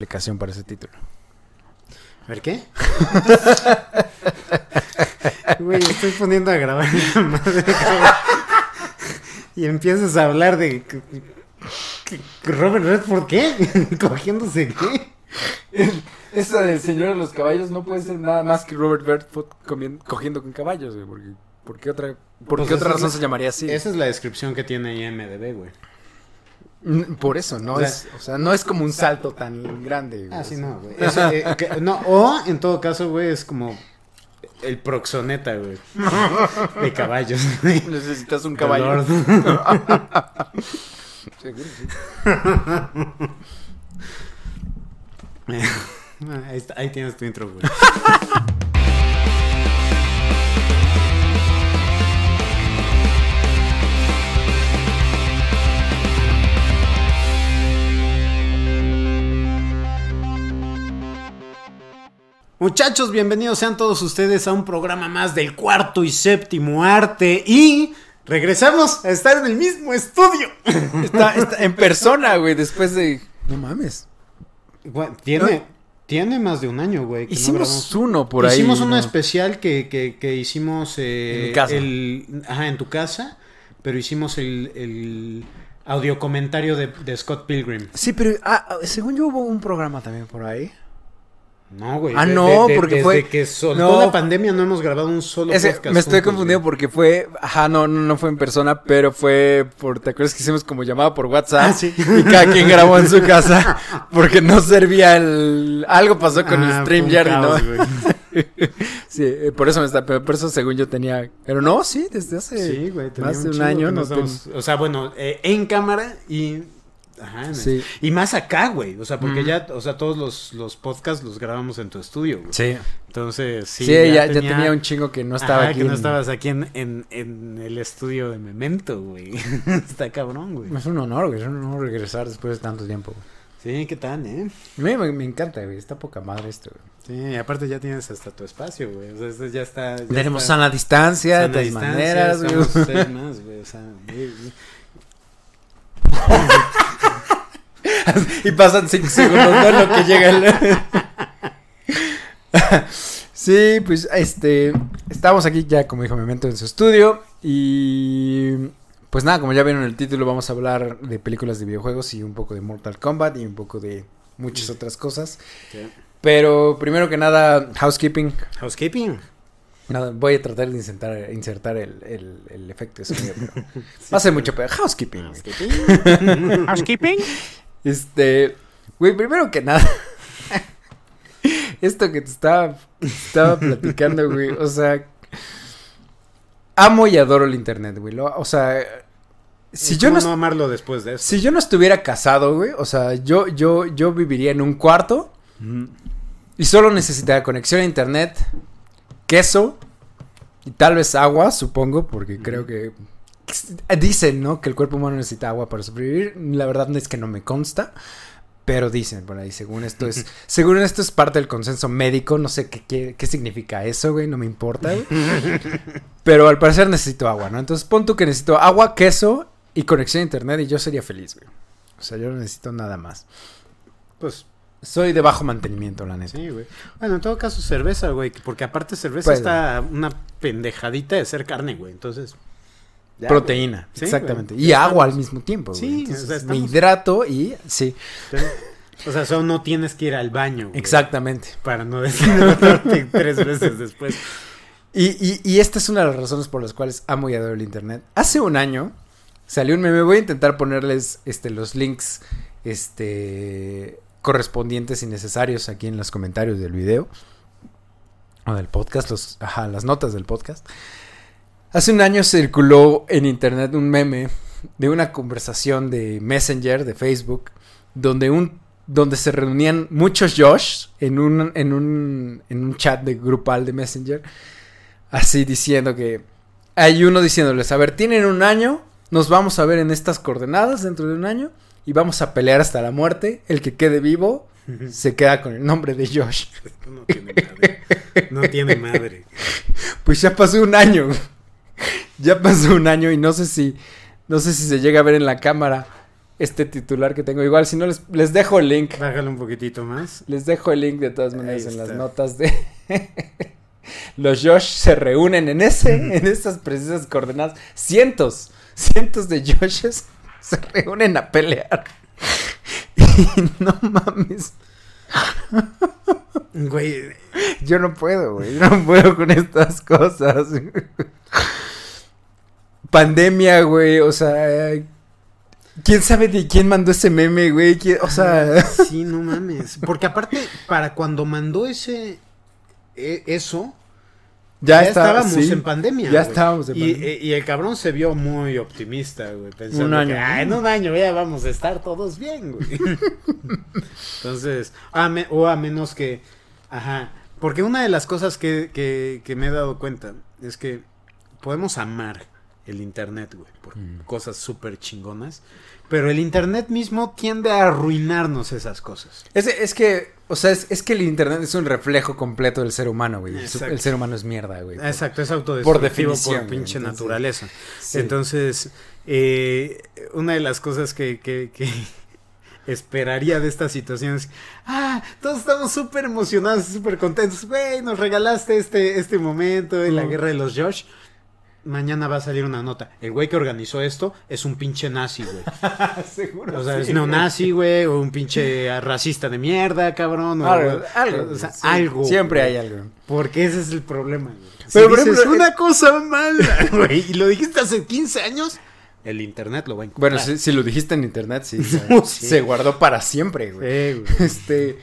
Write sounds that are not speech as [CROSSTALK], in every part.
explicación para ese título. A ver, ¿qué? [LAUGHS] Güey, estoy poniendo a grabar. Y empiezas a hablar de... Robert Redford, ¿qué? [LAUGHS] ¿Cogiéndose qué? Esa del Señor de los Caballos no puede ser nada más que Robert Redford cogiendo con caballos, güey. Porque, ¿Por qué otra, por Pues qué otra razón la- se llamaría así? Esa es la descripción que tiene IMDB, güey. Mm, Por eso, no O sea- es, o sea, no es como un salto tan grande. güey. Ah, sí, no, güey. Eso, eh, que- no, o en todo caso, güey, es como el proxoneta, güey. [LAUGHS] De caballos, güey. Necesitas un caballo. [LAUGHS] Seguro, sí. [LAUGHS] ahí, está- ahí tienes tu intro, güey. Muchachos, bienvenidos sean todos ustedes a un programa más del cuarto y séptimo arte y regresamos a estar en el mismo estudio. [LAUGHS] Está, está en persona, güey, después de... No mames. Tiene, tiene más de un año, güey. no Hicimos grabamos. uno por ahí. hicimos uno ¿no? especial que, que, que hicimos eh, En mi casa. el- ajá, en tu casa, pero hicimos el, el audio comentario de, de Scott Pilgrim. Sí, pero ah, según yo hubo un programa también por ahí. No, güey. Ah, de- no, de- porque desde fue- que soltó no. la pandemia no hemos grabado un solo Ese- podcast. me estoy confundiendo porque fue, ajá, no, no, no fue en persona, pero fue por, ¿te acuerdas que hicimos como llamada por WhatsApp? Ah, sí. Y cada quien grabó en su casa [LAUGHS] porque no servía el, algo pasó con Ah, el un StreamYard y no. [LAUGHS] sí, eh, por eso me está, pero por eso según yo tenía, pero no, sí, desde hace Sí, güey. más de un chingo año no O sea, bueno, eh, en cámara y... Ajá, Sí. Y más acá, güey. O sea, porque ya, o sea, todos los, los podcasts los grabamos en tu estudio, güey. Sí, Entonces, sí. sí, ya, ya tenía, un chingo que no estaba Ajá, aquí. que no estabas aquí en, en, en el estudio de Memento, güey. [LAUGHS] Está cabrón, güey. Es un honor, güey, es un honor regresar después de tanto tiempo. güey. Sí, ¿qué tal, eh? Me, me, encanta, güey, está poca madre esto, güey. Sí, aparte ya tienes hasta tu espacio, güey. O sea, ya está. ya Tenemos está- sana distancia, sana de todas distancia, maneras, güey. más, güey. O sea, güey. [LAUGHS] [LAUGHS] Y pasan 5 segundos, no lo que llega el... [LAUGHS] sí, pues este estamos aquí ya como dijo Memento en su estudio y pues nada, como ya vieron en el título vamos a hablar de películas de videojuegos y un poco de Mortal Kombat y un poco de muchas otras cosas. Sí. Pero primero que nada, housekeeping. Housekeeping. Nada, voy a tratar de insertar, insertar el, el, el efecto de sonido, pero va a ser mucho peor. Housekeeping. Housekeeping. [LAUGHS] Este, güey, primero que nada, [LAUGHS] esto que te estaba, te estaba platicando, güey, o sea, amo y adoro el internet, güey, lo- o sea, si yo no, no amarlo después de eso? si yo no estuviera casado, güey, o sea, yo, yo, yo viviría en un cuarto y solo necesitaría conexión a internet, queso y tal vez agua, supongo, porque creo que dicen, ¿no? Que el cuerpo humano necesita agua para sobrevivir. La verdad es que no me consta. Pero dicen por ahí, según esto es, [LAUGHS] según esto es parte del consenso médico, no sé qué, qué, qué significa eso, güey, no me importa, güey. [LAUGHS] Pero al parecer necesito agua, ¿no? Entonces pon tú que necesito agua, queso y conexión a internet y yo sería feliz, güey. O sea, yo no necesito nada más. Pues Soy de bajo mantenimiento, la neta. sí, güey. Bueno, en todo caso, cerveza, güey. Porque aparte, cerveza Pues, está una pendejadita de ser carne, güey. Entonces. Proteína. Sí, exactamente. güey. Y agua al mismo tiempo, güey. Sí, Entonces, o sea, me hidrato y sí, O sea, solo no tienes que ir al baño. güey, exactamente. Para no deshidratarte [LAUGHS] tres veces después. Y, y, y esta es una de las razones por las cuales amo y adoro el internet. Hace un año salió un meme. Voy a intentar ponerles este, los links este, correspondientes y necesarios aquí en los comentarios del video. O del podcast, los, ajá, las notas del podcast. Hace un año circuló en internet un meme de una conversación de Messenger, de Facebook, donde un donde se reunían muchos Josh en un, en un, en un chat de grupal de Messenger, así diciendo que hay uno diciéndoles, a ver, tienen un año, nos vamos a ver en estas coordenadas dentro de un año y vamos a pelear hasta la muerte, el que quede vivo se queda con el nombre de Josh. No tiene madre. No tiene madre. [LAUGHS] Pues ya pasó un año. [LAUGHS] Ya pasó un año y no sé si no sé si se llega a ver en la cámara este titular que tengo. Igual, si no, les, les dejo el link. Bájale un poquitito más. Les dejo el link de todas maneras en las notas de... [LAUGHS] Los Josh se reúnen en ese, en estas precisas coordenadas. Cientos, cientos de Joshes [LAUGHS] se reúnen a pelear. Y no mames, [LAUGHS] Güey, yo no puedo, güey. yo No puedo con estas cosas. Pandemia, güey. O sea, ¿quién sabe de quién mandó ese meme, güey? ¿Quién- O sea, [LAUGHS] sí, no mames. Porque aparte, para cuando mandó ese. e- eso, ya, ya, está- estábamos sí. en pandemia. Ya estábamos en y, pandemia. eh, y el cabrón se vio muy optimista, güey. Pensando Un año, que. "Ah, en un año ya vamos a estar todos bien, güey. [LAUGHS] Entonces, a me- o a menos que. Ajá. Porque una de las cosas que, que, que me he dado cuenta es que podemos amar el internet, güey, por Mm. cosas súper chingonas. Pero el internet mismo tiende a arruinarnos esas cosas. Es, es que, o sea, es, es que el internet es un reflejo completo del ser humano, güey. El, Exacto. el ser humano es mierda, güey. Exacto, es autodestructivo por definición, por pinche entonces, naturaleza. Sí. Entonces, eh, una de las cosas que, que- que [LAUGHS] esperaría de esta situación es, ah, todos estamos súper emocionados, súper contentos, güey, nos regalaste este, este momento en la Mm. guerra de los Josh. Mañana va a salir una nota. El güey que organizó esto es un pinche nazi, güey. [LAUGHS] Seguro. O sea, sí, es neonazi, güey, o un pinche racista de mierda, cabrón. o- Algo, algo, o sea, sí. algo. Siempre güey. hay algo. Porque ese es el problema, güey. Si Pero, por dices ejemplo, una eh, cosa mala, [LAUGHS] güey, y lo dijiste hace 15 años, el internet lo va a encontrar. Bueno, si, si lo dijiste en internet, sí. No, se, [LAUGHS] sí. se guardó para siempre, güey. Sí, güey. Este.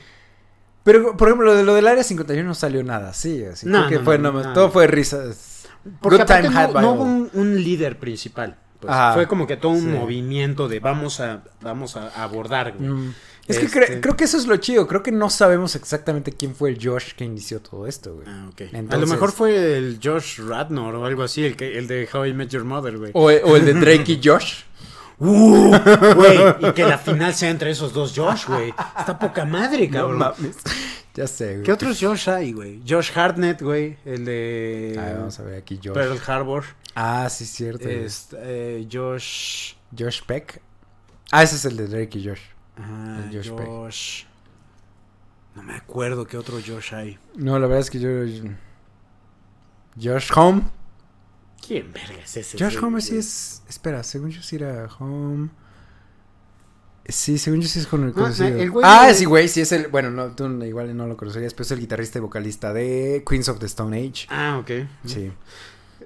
Pero, por ejemplo, lo, de, lo del área 51 no salió nada, sí. Así No, creo que no, fue no, no. Todo fue risas. Porque Good time no, hubo un, un líder principal. pues. Ajá. Fue como que todo un Sí. movimiento de vamos a, vamos a abordar, güey. Mm. Es que Este- cre- creo que eso es lo chido. Creo que no sabemos exactamente quién fue el Josh que inició todo esto, güey. Ah, ok. a lo mejor fue el Josh Radnor o algo así, el, que, el de How I Met Your Mother, güey. O, o el de Drake y [LAUGHS] Josh. ¡Uh! Güey, [LAUGHS] y que la final sea entre esos dos Josh, güey. Está poca madre, No cabrón. mames. Ya sé, güey. ¿Qué otros Josh hay, güey? Josh Hartnett, güey. El de A ver, vamos a ver aquí Josh. Pearl Harbor. Ah, sí, cierto. Este, eh, Josh. Josh Peck. Ah, ese es el de Drake y Josh. Ah, El Josh Peck. Josh. No me acuerdo qué otro Josh hay. No, la verdad es que yo. Josh Home. ¿Quién verga es ese? Josh? Home sí es. Espera, según yo sí era Home. Sí, según yo sí es con- conocido. el güey ah, de- sí, güey, sí es el. Bueno, no, tú igual no lo conocerías, pero es el guitarrista y vocalista de Queens of the Stone Age. Ah, ok. Sí.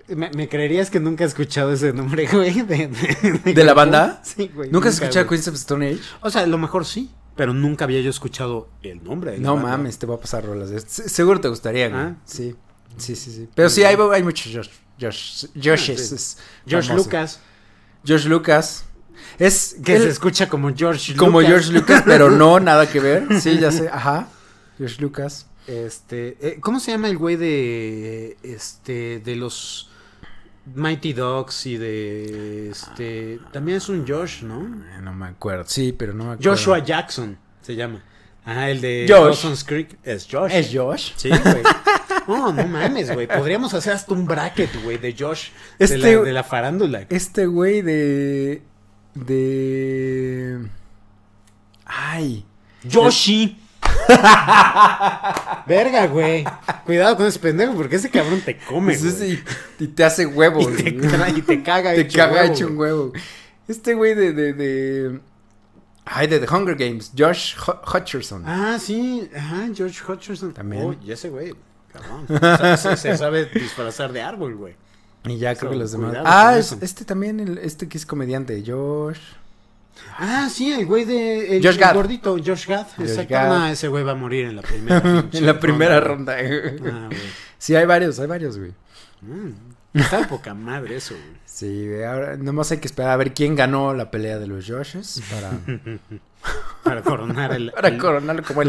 ¿Me, me creerías que nunca he escuchado ese nombre, [LAUGHS] güey? ¿De, de- ¿De la banda? Sí, güey. ¿Nunca has escuchado güey. Queens of the Stone Age? O sea, a lo mejor sí, pero nunca había yo escuchado el nombre. de la No banda. mames, te voy a pasar rolas de esto. Se- Seguro te gustaría, güey. Ah. Sí. Sí, sí, sí. Pero sí, hay, hay muchos Josh. Josh. Ah, es Josh famoso. Lucas, Josh Lucas. Es que él- se escucha como George como Lucas. George Lucas, pero no, [LAUGHS] nada que ver. Sí, ya sé. Ajá. George Lucas. Este, eh, ¿cómo se llama el güey de este de los Mighty Dogs y de este también es un Josh, ¿no? Eh, No me acuerdo. Sí, pero no me acuerdo. Joshua Jackson se llama. Ah, el de Josh. Dawson's Creek es Josh. ¿Es Josh? Sí, güey. No, no mames, güey. Podríamos hacer hasta un bracket, güey, de Josh. Este- De, la, de la farándula. Este güey de. De. Ay. Yoshi. [LAUGHS] Verga, güey. Cuidado con ese pendejo porque ese cabrón te come, Pues ese y, y te hace huevo. Y te, y te caga [LAUGHS] te hecho caga huevo, hecho un huevo. Este güey de, de, de. Ay, de The Hunger Games. Josh Hu- Hutcherson. Ah, sí. Ajá, George Hutcherson. También. Oh, y ese güey. Cabrón. Se, se [LAUGHS] sabe disfrazar de árbol, güey. y ya creo so, que los demás. Ah, es- este también, el- este que es comediante. Josh. Ah, sí, el güey de. El, Josh el Gad. gordito, Josh Gad. Exacto. No, ese güey va a morir en la primera. [LAUGHS] en la primera ronda. ronda. Ah, güey. Sí, hay varios, hay varios, güey. Mm, Está poca madre eso, güey. Sí, ahora nomás hay que esperar a ver quién ganó la pelea de los Joshes para, [LAUGHS] Para coronar el. para coronarlo como el,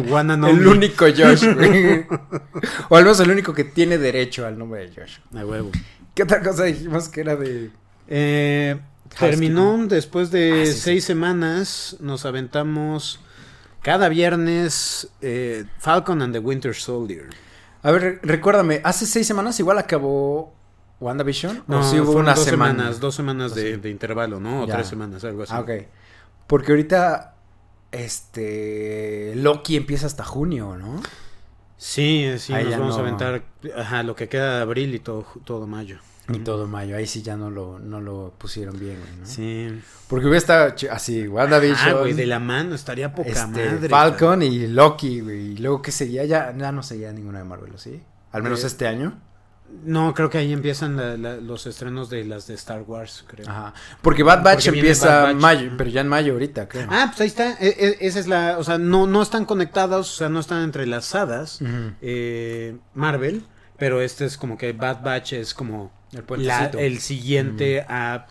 único Josh, güey. [LAUGHS] o al menos el único que tiene derecho al nombre de Josh. A huevo. ¿Qué otra cosa dijimos que era de...? Eh, terminó después de Ah, sí, sí. seis semanas. Nos aventamos cada viernes eh, Falcon and the Winter Soldier. A ver, re- recuérdame, hace seis semanas igual acabó WandaVision. No, ¿O sí hubo fueron una dos semana? semanas, dos semanas de, de intervalo, ¿no? O Ya. tres semanas, algo así. Ah, ok. Porque ahorita, este, Loki empieza hasta junio, ¿no? Sí, sí, Ahí nos vamos a aventar ajá, lo que queda de abril y todo, todo mayo. Y todo mayo. Ahí sí ya no lo, no lo pusieron bien, güey, ¿no? Sí. Porque hubiera estado así, WandaVision, Ah, güey, de la mano estaría poca este, madre. Falcon y Loki, güey. Y luego, ¿qué seguía? Ya, ya no seguía ninguna de Marvel, ¿o ¿sí? Al menos Eh, este año. No, creo que ahí empiezan la- la- los estrenos de las de Star Wars, creo. Ajá. Porque Bad Batch Porque empieza Bad Batch. mayo, pero ya en mayo ahorita, creo. Ah, pues ahí está. E- e- esa es la. O sea, no, no están conectadas, o sea, no están entrelazadas. Eh, Marvel, pero este es como que Bad Batch es como la- el siguiente a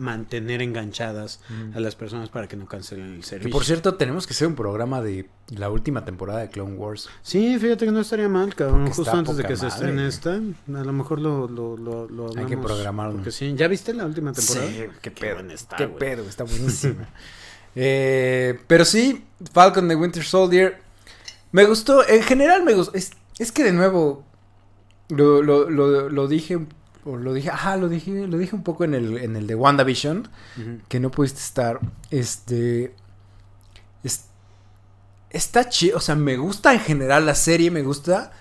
mantener enganchadas a las personas para que no cancelen el servicio. por cierto, tenemos que hacer un programa de la última temporada de Clone Wars. Sí, fíjate que no estaría mal, cabrón. Porque Justo antes de que se madre. estrene esta, a lo mejor lo, lo, lo, lo Hay que hablamos, programarlo. Porque sí, ¿ya viste la última temporada? Sí, qué pedo. buena está, qué pedo, está buenísima. [LAUGHS] Eh, pero sí, Falcon de Winter Soldier. Me gustó, en general me gustó. Es, es que de nuevo, lo, lo, lo, lo dije, o lo dije, ajá, lo dije, lo dije un poco en el, en el de WandaVision, Ujú. que no pudiste estar. Este. es- está chido, o sea, me gusta en general la serie, me gusta,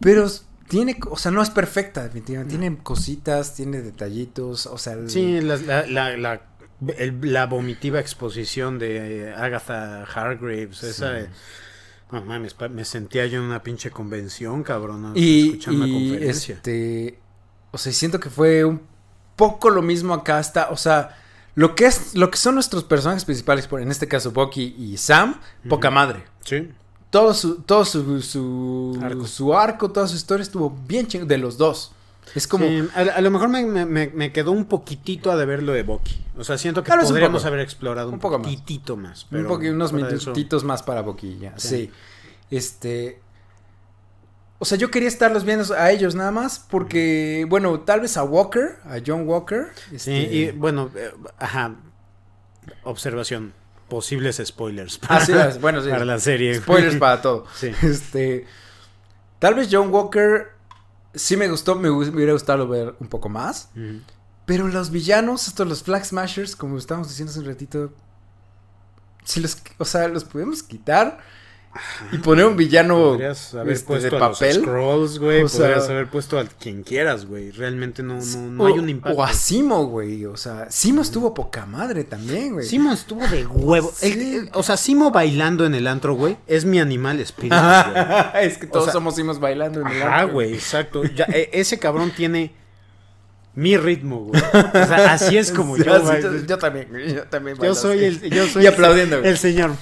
pero tiene, o sea, no es perfecta, definitivamente. Tiene cositas, tiene detallitos, o sea. el- Sí, la, la, la, la, el- la vomitiva exposición de Agatha Hargraves, esa... Sí. eh, No mames, me sentía yo en una pinche convención, cabrón, escuchando una y, conferencia. este, o sea, siento que fue un poco lo mismo acá está, o sea, lo que es, lo que son nuestros personajes principales, por en este caso Bucky y Sam, poca madre. Sí. Todo su, todo su, su Arco. su arco, toda su historia estuvo bien chingón, de los dos. Es como, Sí, a, a lo mejor me, me- me- me quedó un poquitito a deber lo de Bucky. O sea, siento que un podríamos poco. haber explorado un, Un poco más. poquitito más. un pero poqui- unos fuera de eso- minutitos más para Bucky, ya, Sí. sí. Este, o sea, yo quería estarlos viendo a ellos nada más, porque, bueno, tal vez a Walker, a John Walker. Sí, este, y bueno, eh, ajá. Observación. Posibles spoilers. Ah, sí, bueno, sí. Para la serie. Spoilers para [LAUGHS] todo. Sí. Este. Tal vez John Walker sí me gustó, me, hu- me hubiera gustado ver un poco más. Pero los villanos, estos los Flag Smashers, como estábamos diciendo hace un ratito. Si los, o sea, los podemos quitar y poner un villano Podrías haber este, puesto de a los papel. Scrolls, güey. O sea- Podrías haber puesto a quien quieras, güey. Realmente no, no, no o, hay un impacto. O a Simo, güey. O sea, Simo estuvo poca madre también, güey. Simo estuvo de huevo. El- Sí. el- o sea, Simo bailando en el antro, güey, es mi animal espíritu, [LAUGHS] güey. es que todos sea- somos Simos bailando en el Ajá, antro. güey, exacto. Ya, e- ese cabrón tiene mi ritmo, güey. O sea, así es [LAUGHS] como Sí, yo. así, yo, yo también, yo también. Yo soy así. el, yo soy Y el- aplaudiendo, güey. El señor.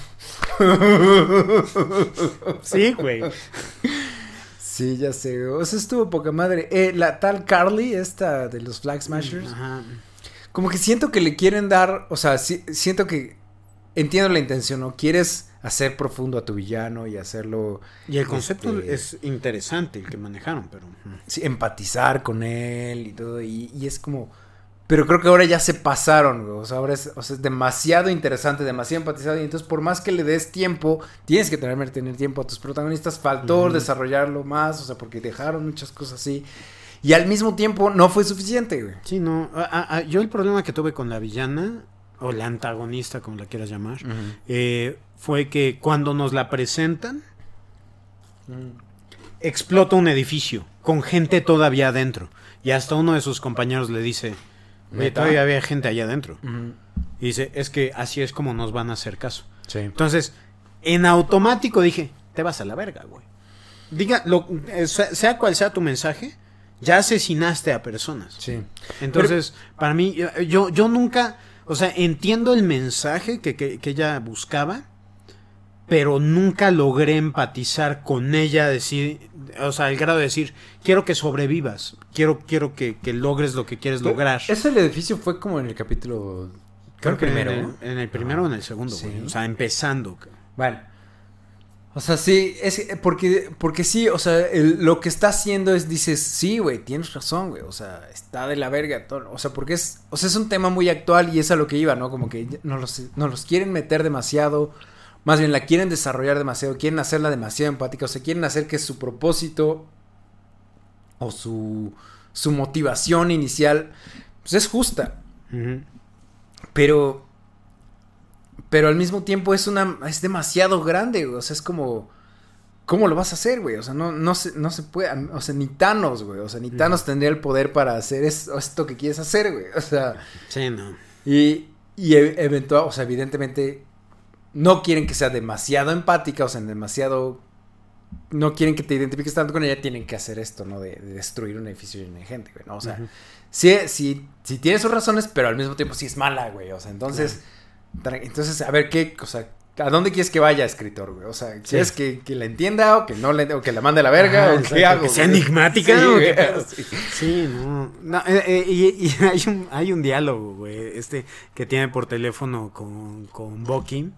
Sí, güey. Sí, ya sé. O sea, estuvo poca madre. Eh, la tal Carly, esta de los Flag Smashers. Ajá. Como que siento que le quieren dar. O sea, siento que. Entiendo la intención, ¿no? Quieres hacer profundo a tu villano y hacerlo. Y el concepto Este- es interesante el que manejaron, pero. sí, empatizar con él y todo. Y, y es como. Pero creo que ahora ya se pasaron, güey. O sea, ahora es, o sea, es demasiado interesante, demasiado empatizado. Y entonces, por más que le des tiempo, tienes que tener, tener tiempo a tus protagonistas. Faltó desarrollarlo más, o sea, porque dejaron muchas cosas así. Y al mismo tiempo, no fue suficiente, güey. Sí, no. a- a- a- yo el problema que tuve con la villana, o la antagonista, como la quieras llamar, eh, fue que cuando nos la presentan, explota un edificio con gente todavía adentro. Y hasta uno de sus compañeros le dice, "Oye, todavía había gente allá adentro. Y dice, es que así es como nos van a hacer caso. Sí. Entonces, en automático dije, te vas a la verga, güey. Diga, lo, eh, sea, cual sea tu mensaje, ya asesinaste a personas. Sí. Entonces, para mí, yo- yo, yo nunca, o sea, entiendo el mensaje que, que- que ella buscaba, pero nunca logré empatizar con ella, decir, o sea, al grado de decir, quiero que sobrevivas, quiero, quiero que, que logres lo que quieres lograr. Ese el edificio fue como en el capítulo. Creo que primero. En el, en el primero o en el segundo, Sí. güey. O sea, empezando. Bueno. O sea, sí, es porque, porque sí, o sea, el- lo que está haciendo es, dices, sí, güey, tienes razón, güey, o sea, está de la verga, todo, o sea, porque es, o sea, es un tema muy actual y es a lo que iba, ¿no? Como que nos los, nos los quieren meter demasiado, más bien la quieren desarrollar demasiado, quieren hacerla demasiado empática, o sea, quieren hacer que su propósito o su, su motivación inicial, pues es justa, pero. pero al mismo tiempo es una, es demasiado grande, güey. O sea, es como, ¿cómo lo vas a hacer, güey? O sea, no, no se, no se puede, o sea, ni Thanos, güey. O sea, ni Thanos tendría el poder para hacer esto que quieres hacer, güey. O sea. Sí, no. Y, y e- eventual, o sea, evidentemente no quieren que sea demasiado empática, o sea, demasiado no quieren que te identifiques tanto con ella, tienen que hacer esto, ¿no? De, de destruir un edificio lleno de gente, güey, ¿no? O sea, sí, sí, sí tiene sus razones, pero al mismo tiempo sí es mala, güey. O sea, entonces, entonces, a ver qué, o sea, ¿a dónde quieres que vaya, escritor, güey? O sea, ¿quieres que, que la entienda o que no le, o que la mande a la verga o qué hago? que sea güey? enigmática, Sí, ¿o güey, [LAUGHS] sí. Sí, no. No, eh, eh, y y [LAUGHS] hay, un, hay un diálogo, güey, este que tiene por teléfono con, con Bucky.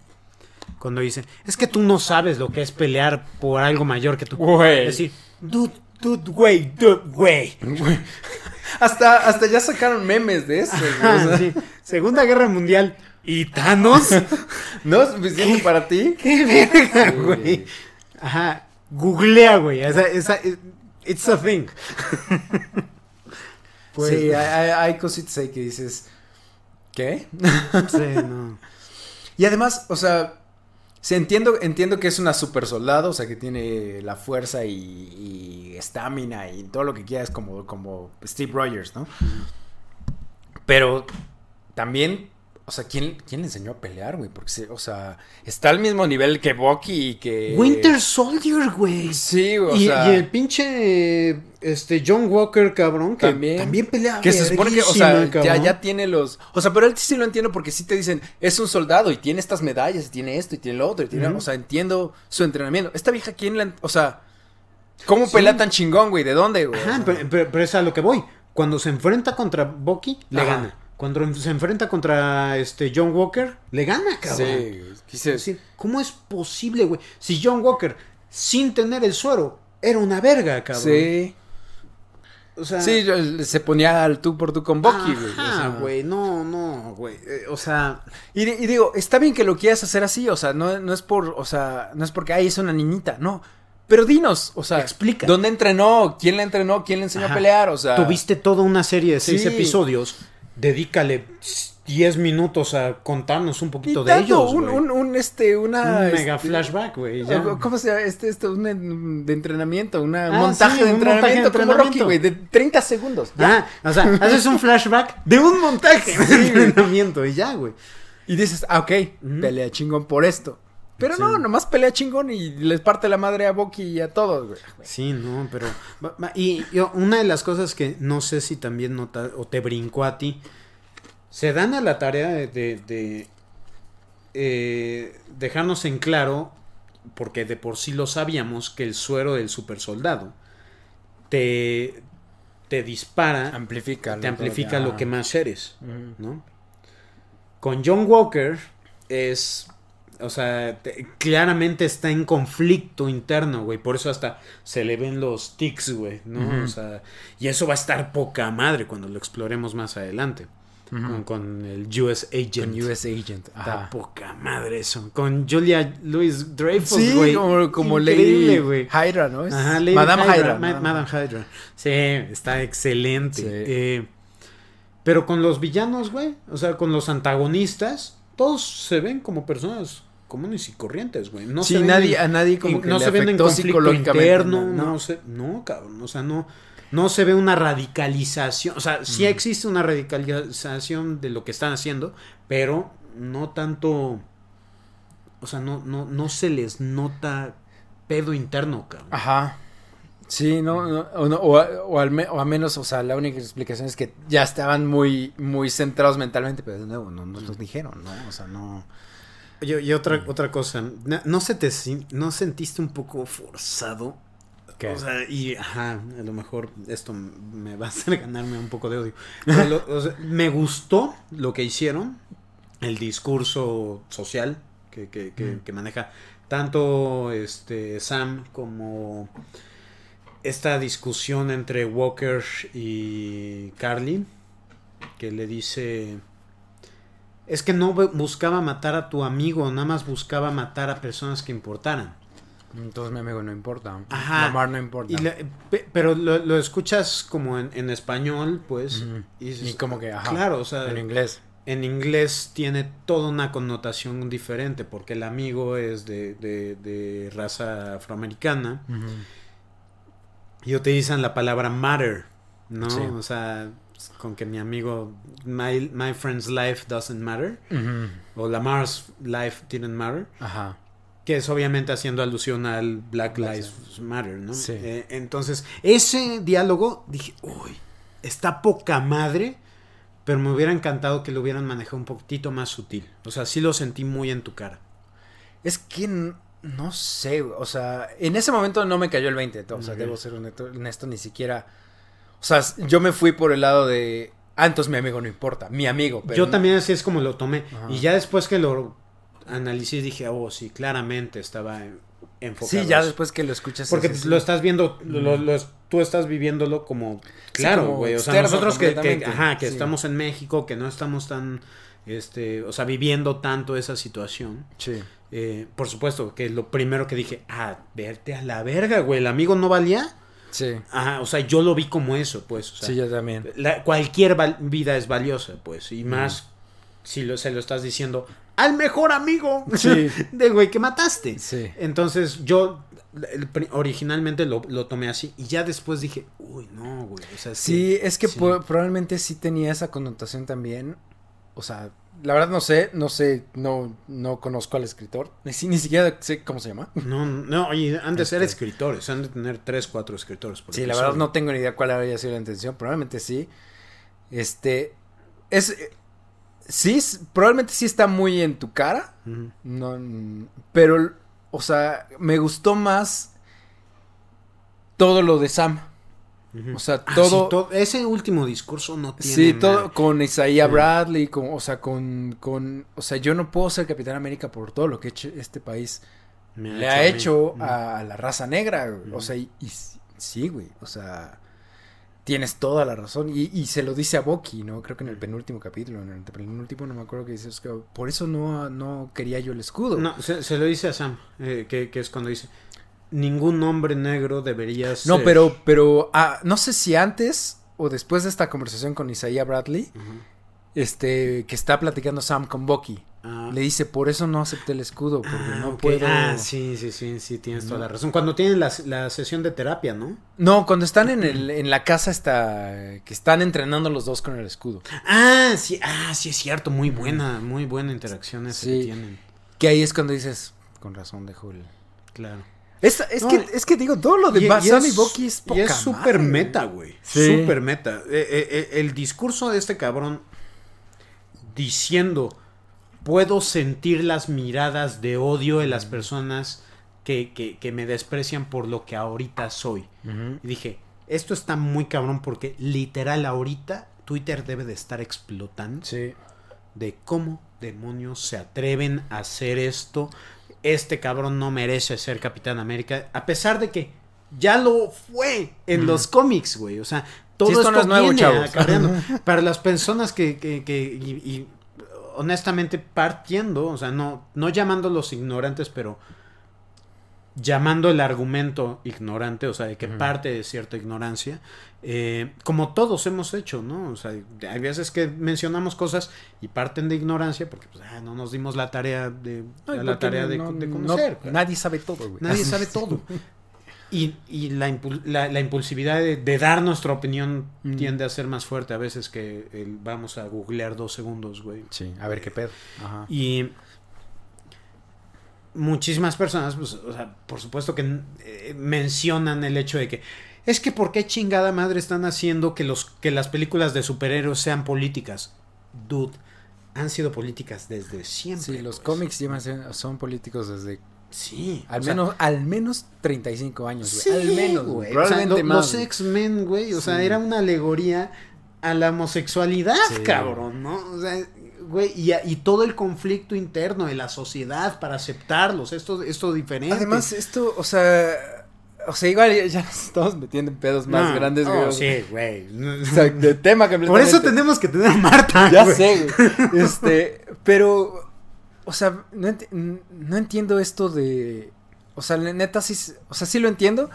Cuando dice, es que tú no sabes lo que es pelear por algo mayor que tú. Güey. Es decir, dude, dude, güey, dude, güey. Güey. [LAUGHS] Hasta, hasta ya sacaron memes de eso, güey. o sea, sí. Segunda Guerra Mundial. ¿Y Thanos? [LAUGHS] ¿No es suficiente para ti? ¡Qué verga, güey! Ajá. Googlea, güey. Esa, esa, it's a thing. [LAUGHS] Pues, sí, hay, hay- hay cositas ahí que dices, ¿qué? sí, no. Y además, o sea, sí, entiendo, entiendo que es una super soldado, o sea, que tiene la fuerza y y estamina y, todo lo que quieras como, como Steve Rogers, ¿no? Pero también, o sea, ¿quién, quién le enseñó a pelear, güey? Porque, se- o sea, está al mismo nivel que Bucky y que... Winter Soldier, güey. Sí, güey, y, sea... y el pinche este John Walker, cabrón, que También. también, pelea. Que se supone que, o sea, ya, ya tiene los. O sea, pero él sí lo entiendo porque sí te dicen, es un soldado y tiene estas medallas, y tiene esto y tiene lo otro, y tiene. Ujú. O sea, entiendo su entrenamiento. Esta vieja, ¿quién la. O sea, ¿cómo Sí. pelea tan chingón, güey? ¿De dónde, güey? Ajá, pero, pero- pero es a lo que voy. Cuando se enfrenta contra Bucky, le Ajá. gana. Cuando se enfrenta contra este John Walker, le gana, cabrón. Sí, quise- Es decir, ¿cómo es posible, güey? Si John Walker, sin tener el suero, era una verga, cabrón. Sí. O sea, Sí, se ponía al tú por tú con Bucky, güey. o sea. Ajá, güey, no, no, güey. Eh, o sea, Y, di- y digo, está bien que lo quieras hacer así, o sea, no, no es por, o sea, no es porque, ay, es una niñita, no. Pero dinos, o sea, Explica. ¿Dónde entrenó? ¿Quién la entrenó? ¿Quién le enseñó Ajá. a pelear? O sea, tuviste toda una serie de seis Sí. episodios, dedícale 10 minutos a contarnos un y poquito de tanto, ellos, un, güey. un, un, este, una. Un mega este, flashback, güey. ¿Cómo se llama? Este, este, un de entrenamiento, una Ah, montaje sí, de un montaje de entrenamiento, como Rocky, entrenamiento. güey, de 30 segundos. ya. Ah, o sea, haces un flashback de un montaje [LAUGHS] de entrenamiento y ya, güey. Y dices, ah, ok, pelea chingón por esto. Pero Sí. no, nomás pelea chingón y les parte la madre a Bucky y a todos, güey. Sí, no, pero... Y yo, una de las cosas que no sé si también nota o te brincó a ti, se dan a la tarea de, de- de, eh, dejarnos en claro, porque de por sí lo sabíamos, que el suero del super soldado te, te dispara, Amplifica. te amplifica lo que más eres. ¿no? Con John Walker es, o sea, te- claramente está en conflicto interno, güey, por eso hasta se le ven los tics, güey, ¿no? O sea, y eso va a estar poca madre cuando lo exploremos más adelante. Con, con el US Agent. Con US Agent. Está poca madre eso. Con Julia Louis Dreyfus, Sí, güey. como, como Lady güey. Hydra, ¿no? Es Ajá, Lady Madame Hydra, Hydra. Ma- Madame Hydra. Sí, está excelente. Sí. Eh, pero con los villanos, güey, o sea, con los antagonistas, todos se ven como personas comunes y corrientes, güey. No sí, se nadie, a nadie como que no le se ven en afectó conflicto interno, ¿no? no, se, no, cabrón, o sea, no, no se ve una radicalización, o sea, sí Mm. existe una radicalización de lo que están haciendo, pero no tanto, o sea, no, no, no se les nota pedo interno, cabrón. Ajá. Sí, no, no, o, no, o, a- o al me- o a menos, o sea, la única explicación es que ya estaban muy, muy centrados mentalmente, pero de nuevo, no nos lo dijeron, ¿no? O sea, no. Y, y otra, otra cosa, no, no se te no sentiste un poco forzado. ¿Qué? O sea, y ajá, a lo mejor esto me va a hacer ganarme un poco de odio. [LAUGHS] Pero lo- o sea, me gustó lo que hicieron, el discurso social que, que- que- Mm. que maneja tanto este Sam como esta discusión entre Walker y Carly, que le dice es que no bu- buscaba matar a tu amigo, nada más buscaba matar a personas que importaran. Entonces mi amigo no importa. Ajá. Lamar no importa. Y le- pe- pero lo, lo escuchas como en, en español, pues. Y, como que, ajá. Claro, o sea, en inglés. en inglés tiene toda una connotación diferente, porque el amigo es de, de, de raza afroamericana y utilizan la palabra matter, ¿no? Sí. O sea, con que mi amigo, my, my friend's life doesn't matter, o Lamar's life didn't matter, Ajá. que es obviamente haciendo alusión al Black Lives Matter, ¿no? Sí. Eh, entonces, ese diálogo, dije, uy, está poca madre, pero me hubiera encantado que lo hubieran manejado un poquitito más sutil. O sea, sí lo sentí muy en tu cara. Es que no sé, o sea, en ese momento no me cayó el 20, o sea, debo ser honesto, honesto, ni siquiera, o sea, yo me fui por el lado de, ah, entonces mi amigo no importa, mi amigo, pero Yo también así es como lo tomé. Ajá. Y ya después que lo analicé, dije, oh, sí, claramente estaba en- enfocado. Sí, ya después que lo escuchas. Porque es- lo estás viendo, lo- lo- tú estás viviéndolo como, claro, güey. o sea, nosotros que, que- ajá, que sí. estamos en México, que no estamos tan, este, o sea, viviendo tanto esa situación. Sí. eh, por supuesto, que lo primero que dije, ah, verte a la verga, güey, el amigo no valía. Sí. Ajá, o sea, yo lo vi como eso, pues. O sea, sí, yo también. la- cualquier vida es valiosa, pues, y más si lo, se lo estás diciendo al mejor amigo Sí. [LAUGHS] de güey que mataste. Sí. Entonces yo originalmente lo, lo tomé así y ya después dije, uy, no, güey. O sea, Sí, que- es que sí. probablemente sí tenía esa connotación también. O sea, la verdad no sé, no sé, no, no conozco al escritor. Ni, ni siquiera sé cómo se llama. No, no, y han de ser Este- escritores, han de tener tres, cuatro escritores. por Sí, la verdad no tengo ni idea cuál habría sido la intención. Probablemente sí. Este. Es. Sí, probablemente sí está muy en tu cara. No. Pero, o sea, me gustó más todo lo de Sam. O sea, Ah, todo. sí, ese último discurso no tiene. Sí, todo madre. con Isaiah Sí. Bradley, con, o sea, con, con, o sea, yo no puedo ser Capitán América por todo lo que hecho este país Me le ha hecho a, a la raza negra, güey. o sea, y, y sí, güey, o sea, tienes toda la razón y, y se lo dice a Bucky, ¿no? Creo que en el penúltimo capítulo, en el penúltimo no me acuerdo que dice, es que por eso no, no quería yo el escudo. No, se, se lo dice a Sam, eh, que, que es cuando dice, ningún hombre negro debería ser... No, pero, pero, ah, no sé si antes o después de esta conversación con Isaiah Bradley, este, que está platicando Sam con Bucky. Ah, Le dice, por eso no acepté el escudo, porque ah, no ok. puedo. Ah, sí, sí, sí, sí, tienes toda la razón. Cuando tienen la, la sesión de terapia, ¿no? No, cuando están en el, en la casa está, que están entrenando los dos con el escudo. Ah, sí, ah, sí es cierto, muy buena, muy buena interacción esa Sí. que tienen. Que ahí es cuando dices, con razón dejo el. Claro. Es, es, No. que, es que digo, todo lo de Y- Ba- y Sam y es- es Y poca es súper meta, güey. Sí. Súper meta. Eh, eh, eh, el discurso de este cabrón diciendo, puedo sentir las miradas de odio de las personas que, que, que me desprecian por lo que ahorita soy. Y dije, esto está muy cabrón porque literal ahorita Twitter debe de estar explotando Sí. de cómo demonios se atreven a hacer esto. Este cabrón no merece ser Capitán América, a pesar de que ya lo fue en Mm. los cómics, güey. O sea, todo Sí, esto esto, no es nuevo, chavos. [LAUGHS] Para las personas que, que, que y, y, honestamente partiendo, o sea, no, no llamándolos ignorantes, pero llamando el argumento ignorante, o sea, de que parte de cierta ignorancia, eh, como todos hemos hecho, ¿no? O sea, hay veces que mencionamos cosas y parten de ignorancia porque pues, ah, no nos dimos la tarea de, No, la tarea de, no- de no- conocer. nadie sabe todo, güey. Nadie sabe [LAUGHS] todo. Y, y la, impul- la, la impulsividad de, de dar nuestra opinión Mm. tiende a ser más fuerte a veces que el vamos a googlear dos segundos, güey. Sí, a ver qué pedo. Ajá. Y muchísimas personas, pues, o sea, por supuesto que eh, mencionan el hecho de que es que por qué chingada madre están haciendo que los que las películas de superhéroes sean políticas. Dude, han sido políticas desde siempre. Sí, los pues. cómics llevan son políticos desde Sí, al o sea, menos al menos 35 años, güey. Sí, al menos, güey. O sea, Probablemente lo- más. Los güey. X-Men, güey. O sea, era una alegoría a la homosexualidad, Sí. cabrón, ¿no? O sea, güey, y, a- y todo el conflicto interno de la sociedad para aceptarlos, esto, esto diferente. Además, esto, o sea, o sea, igual ya, ya nos estamos metiendo en pedos más No, grandes, oh, güey. o sí, güey. [LAUGHS] O sea, de tema completamente. Por eso tenemos que tener a Marta. Ya güey. sé, güey. [LAUGHS] Este, pero, o sea, no, no entiendo esto de, o sea, la neta sí, o sea, sí lo entiendo,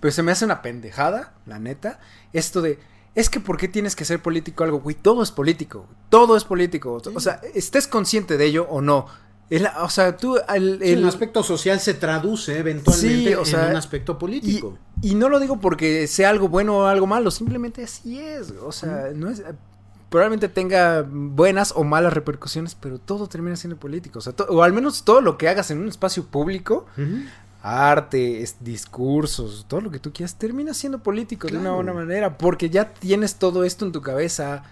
pero se me hace una pendejada, la neta, esto de, es que ¿por qué tienes que ser político algo? Güey, todo es político. Todo es político. O sea, estés consciente de ello o no. o sea, tú... El, el... aspecto social se traduce eventualmente en un aspecto político. Y, no lo digo porque sea algo bueno o algo malo, simplemente así es. O sea, no es probablemente tenga buenas o malas repercusiones, pero todo termina siendo político. O, sea, o al menos todo lo que hagas en un espacio público, arte, discursos, todo lo que tú quieras, termina siendo político de una buena manera, porque ya tienes todo esto en tu cabeza,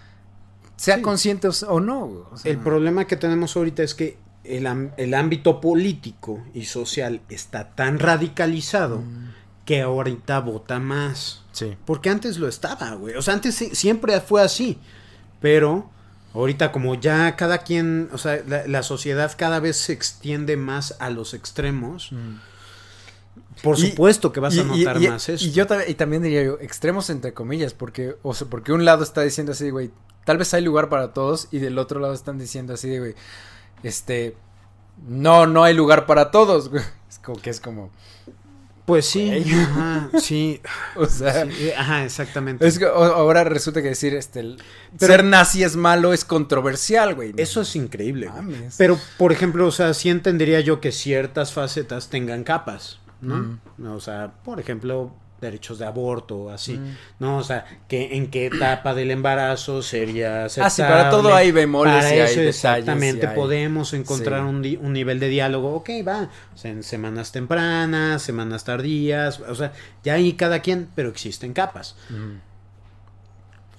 sea consciente o no. el problema que tenemos ahorita es que el, el ámbito político y social está tan radicalizado. Mm. Que ahorita vota más. Sí. Porque antes lo estaba, güey. O sea, antes siempre fue así. Pero ahorita como ya cada quien, o sea, la, sociedad cada vez se extiende más a los extremos. Mm. Por supuesto que vas a notar más eso. Y yo y también diría yo, extremos entre comillas, porque, o sea, porque un lado está diciendo así, güey, tal vez hay lugar para todos, y del otro lado están diciendo así, güey, este, no, no hay lugar para todos, güey. [LAUGHS] Es como que es como, pues sí, ajá, sí. [LAUGHS] O sea, ajá, exactamente. Es que ahora resulta que decir este ser nazi es malo es controversial, güey. Eso es increíble. Pero por ejemplo, o sea, sí entendería yo que ciertas facetas tengan capas, ¿no? O sea, por ejemplo, derechos de aborto, así, mm. ¿no? O sea, que en qué etapa del embarazo sería aceptable. Ah, sí, para todo hay bemoles y hay Exactamente, podemos encontrar un, un, nivel de diálogo, ok, va, o sea, en semanas tempranas, semanas tardías, o sea, ya hay cada quien, pero existen capas.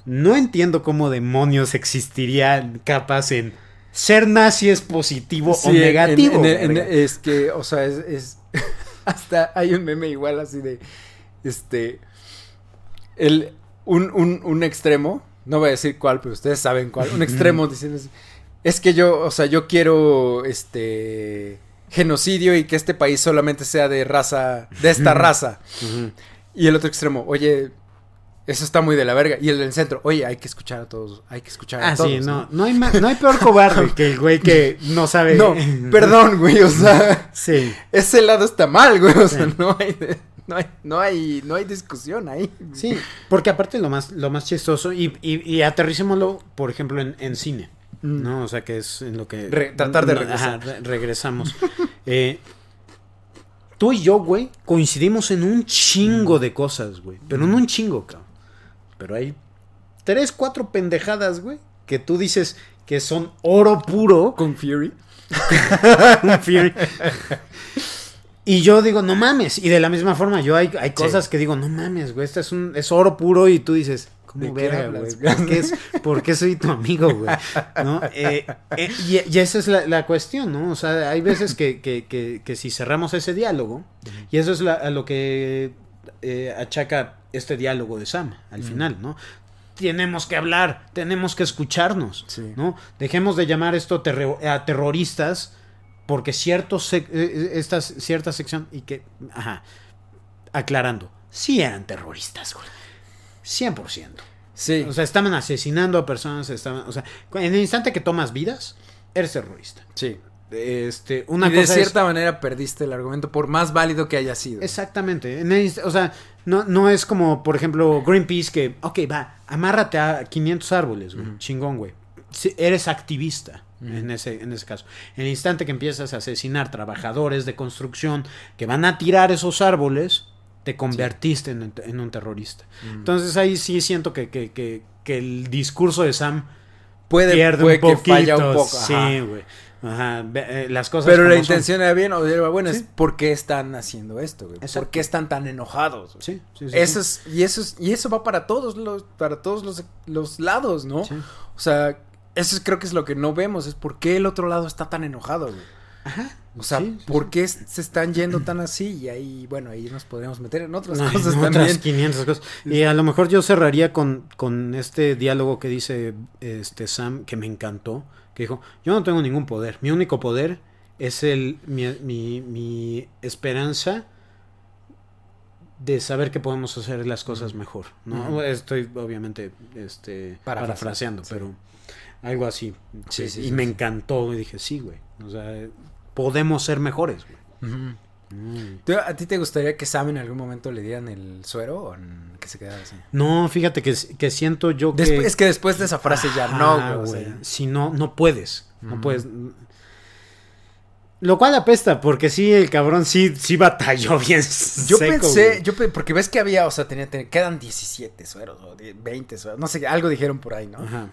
No entiendo cómo demonios existirían capas en ser nazi es positivo o negativo. es que, o sea, es [LAUGHS] hasta hay un meme igual así de este, el, un, un, un extremo, no voy a decir cuál, pero ustedes saben cuál, un extremo diciendo es que yo, o sea, yo quiero, este, genocidio y que este país solamente sea de raza, de esta raza. Y el otro extremo, oye, eso está muy de la verga. Y el del centro, oye, hay que escuchar a todos, hay que escuchar a ah, todos. Sí, no, no, hay, no hay peor cobarde que el güey que [LAUGHS] no sabe. No, perdón, güey, o sea, [LAUGHS] sí. ese lado está mal, güey, o sea, no hay no hay, no hay, no hay discusión ahí. Sí, porque aparte lo más, lo más chistoso, y, y, aterricémoslo, por ejemplo, en, cine. Mm. ¿No? O sea, que es en lo que. tratar de regresar. regresamos. [LAUGHS] Eh, tú y yo, güey, coincidimos en un chingo de cosas, güey. Pero no un chingo, cabrón. Pero hay tres, cuatro pendejadas, güey, que tú dices que son oro puro. Con Fury. [LAUGHS] Con Fury. Y yo digo, no mames. Y de la misma forma, yo hay, hay cosas que digo, no mames, güey, esto es, un, es oro puro. Y tú dices, ¿cómo verga, güey? ¿Por, qué ¿Por qué soy tu amigo, güey? ¿No? Eh, eh, y, esa es la, cuestión, ¿no? O sea, hay veces que, que, que, que si cerramos ese diálogo, y eso es a lo que eh, achaca este diálogo de Sam al final, ¿no? tenemos que hablar, tenemos que escucharnos, ¿no? Dejemos de llamar esto a terroristas porque ciertos eh, eh, esta cierta sección y que ajá, aclarando, sí eran terroristas, güey. 100%. Sí. O sea, estaban asesinando a personas, estaban, o sea, en el instante que tomas vidas, eres terrorista. Sí. Este, una y de cierta manera perdiste el argumento, por más válido que haya sido. Exactamente. o sea, no, no es como, por ejemplo, Greenpeace que, ok, va, amárrate a 500 árboles, güey. Chingón, güey. eres activista en, ese, en ese caso. En el instante que empiezas a asesinar trabajadores de construcción que van a tirar esos árboles, te convertiste en, un terrorista. Entonces ahí sí siento que, que, que, el discurso de Sam puede, pierde un que falla un poco. Sí, güey. Ajá, eh, las cosas. Pero la intención era bien, o era bueno, es por qué están haciendo esto, güey. ¿Por qué están tan enojados? Sí, sí, eso Es, y eso es, y eso va para todos los, para todos los, los lados, ¿no? O sea, eso creo que es lo que no vemos, es por qué el otro lado está tan enojado, güey. Ajá. O sea, ¿por qué se están yendo tan así? Y ahí, bueno, ahí nos podríamos meter en otras [LAUGHS] cosas en otras 500 cosas. Y a lo mejor yo cerraría con, con este diálogo que dice este Sam, que me encantó, que dijo, yo no tengo ningún poder, mi único poder es el mi, mi, mi esperanza de saber que podemos hacer las cosas mejor, ¿no? Estoy obviamente este parafraseando, pero algo así. Sí, sí, y me encantó. Y dije, sí, güey. O sea, podemos ser mejores, güey. Mm. ¿Tú- ¿A ti te gustaría que Sam en algún momento le dieran el suero o que se quedara así? No, fíjate que, que siento yo que... Después- es que después de esa frase ya no, güey. o sea, Si no, no puedes. No puedes. Lo cual apesta, porque sí, el cabrón sí, sí batalló [LAUGHS] bien. Yo seco, pensé, güey. yo porque ves que había, o sea, tenía, tenía- quedan 17 sueros o die- 20 sueros, no sé, algo dijeron por ahí, ¿no? Ajá.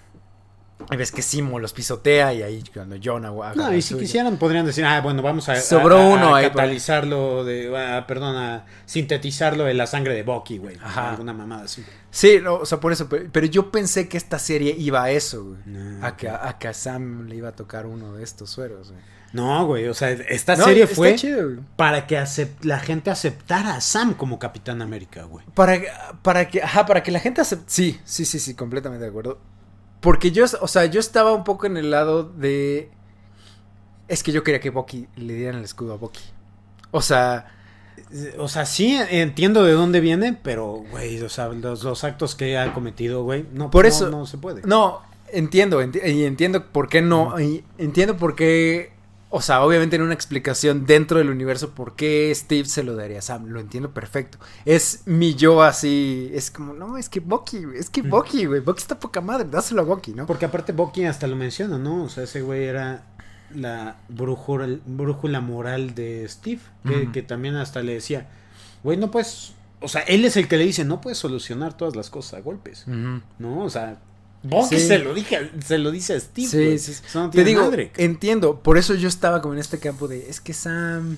Y ves que Simo los pisotea y ahí cuando John haga No, y si suyo. quisieran podrían decir, ah, bueno, vamos a, Sobró a- a- uno a ahí, catalizarlo de, ah, perdón, a sintetizarlo de la sangre de Bucky, güey. Ajá. Alguna mamada así. Sí, no, o sea, por eso, pero, pero yo pensé que esta serie iba a eso, güey. No, A que, a que a Sam le iba a tocar uno de estos sueros, güey. No, güey, o sea, esta No, serie fue chido, güey. para que la gente aceptara a Sam como Capitán América, güey. Para, para que, ajá, para que la gente acepte. Sí, sí, sí, sí, completamente de acuerdo. Porque yo, o sea, yo estaba un poco en el lado de. Es que yo quería que Bucky le dieran el escudo a Bucky. O sea, O sea, sí entiendo de dónde viene, pero, güey, o sea, los, los actos que ha cometido, güey, no, Por no- eso- no se puede. no, entiendo, enti- y entiendo por qué no. y entiendo por qué. O sea, obviamente en una explicación dentro del universo por qué Steve se lo daría a Sam. Lo entiendo perfecto. Es mi yo así. Es como, no, es que Bucky, es que Mm. Bucky, güey. Bucky está poca madre, dáselo a Bucky, ¿no? Porque aparte Bucky hasta lo menciona, ¿no? O sea, ese güey era la brújula, brújula moral de Steve, que, que también hasta le decía, güey, no puedes, o sea, él es el que le dice, no puedes solucionar todas las cosas a golpes. ¿no? O sea, Bucky Sí. se lo dije, se lo dice a Steve, Sí, güey. sí, sí. No Te digo, madre. entiendo, por eso yo estaba como en este campo de, es que Sam,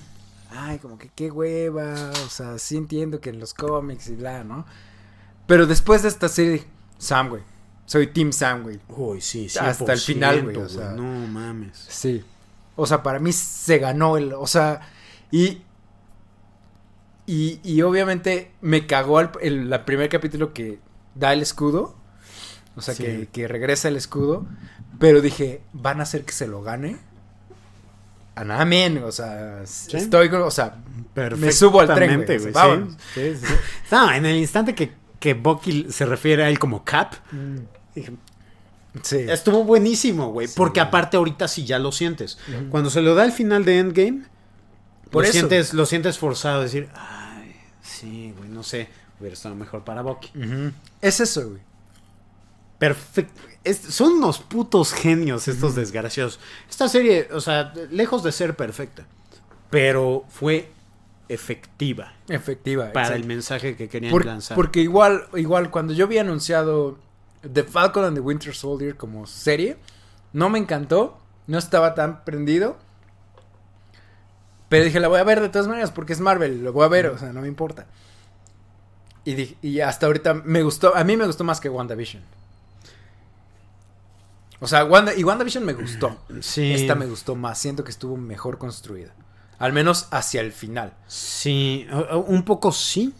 ay, como que qué hueva, o sea, sí entiendo que en los cómics y bla, ¿no? Pero después de esta serie, dije, Sam, güey, soy Team Sam, güey, Uy, sí, sí. hasta el final, güey, o sea. no mames. sí. O sea, para mí se ganó el, o sea, y... Y, y obviamente me cagó el, el primer capítulo que da el escudo. O sea, Sí. que, que regresa el escudo. Pero dije, van a hacer que se lo gane. Amén. O sea, estoy. O sea, me subo al tren, güey. Vámonos. Sí. No, en el instante que, que Bucky se refiere a él como Cap, dije, sí. Estuvo buenísimo, güey. Sí. porque aparte ahorita sí ya lo sientes. Cuando se lo da al final de Endgame, Por lo, eso. Sientes, lo sientes forzado a decir, ay, sí, güey, no sé, hubiera estado mejor para Bucky. Es eso, güey. Perfecto. Es- son unos putos genios estos desgraciados. Esta serie, o sea, lejos de ser perfecta, pero fue efectiva Efectiva. para el mensaje que querían Por- lanzar. porque igual, igual, cuando yo vi anunciado The Falcon and the Winter Soldier como serie, no me encantó. No estaba tan prendido. Pero dije, la voy a ver de todas maneras porque es Marvel, lo voy a ver, o sea, no me importa. Y, dije- y hasta ahorita me gustó, a mí me gustó más que WandaVision. O sea, Wanda, y WandaVision me gustó. [CLEARS THROAT] sí. Esta me gustó más, siento que estuvo mejor construida. Al menos hacia el final. Sí, un poco sí.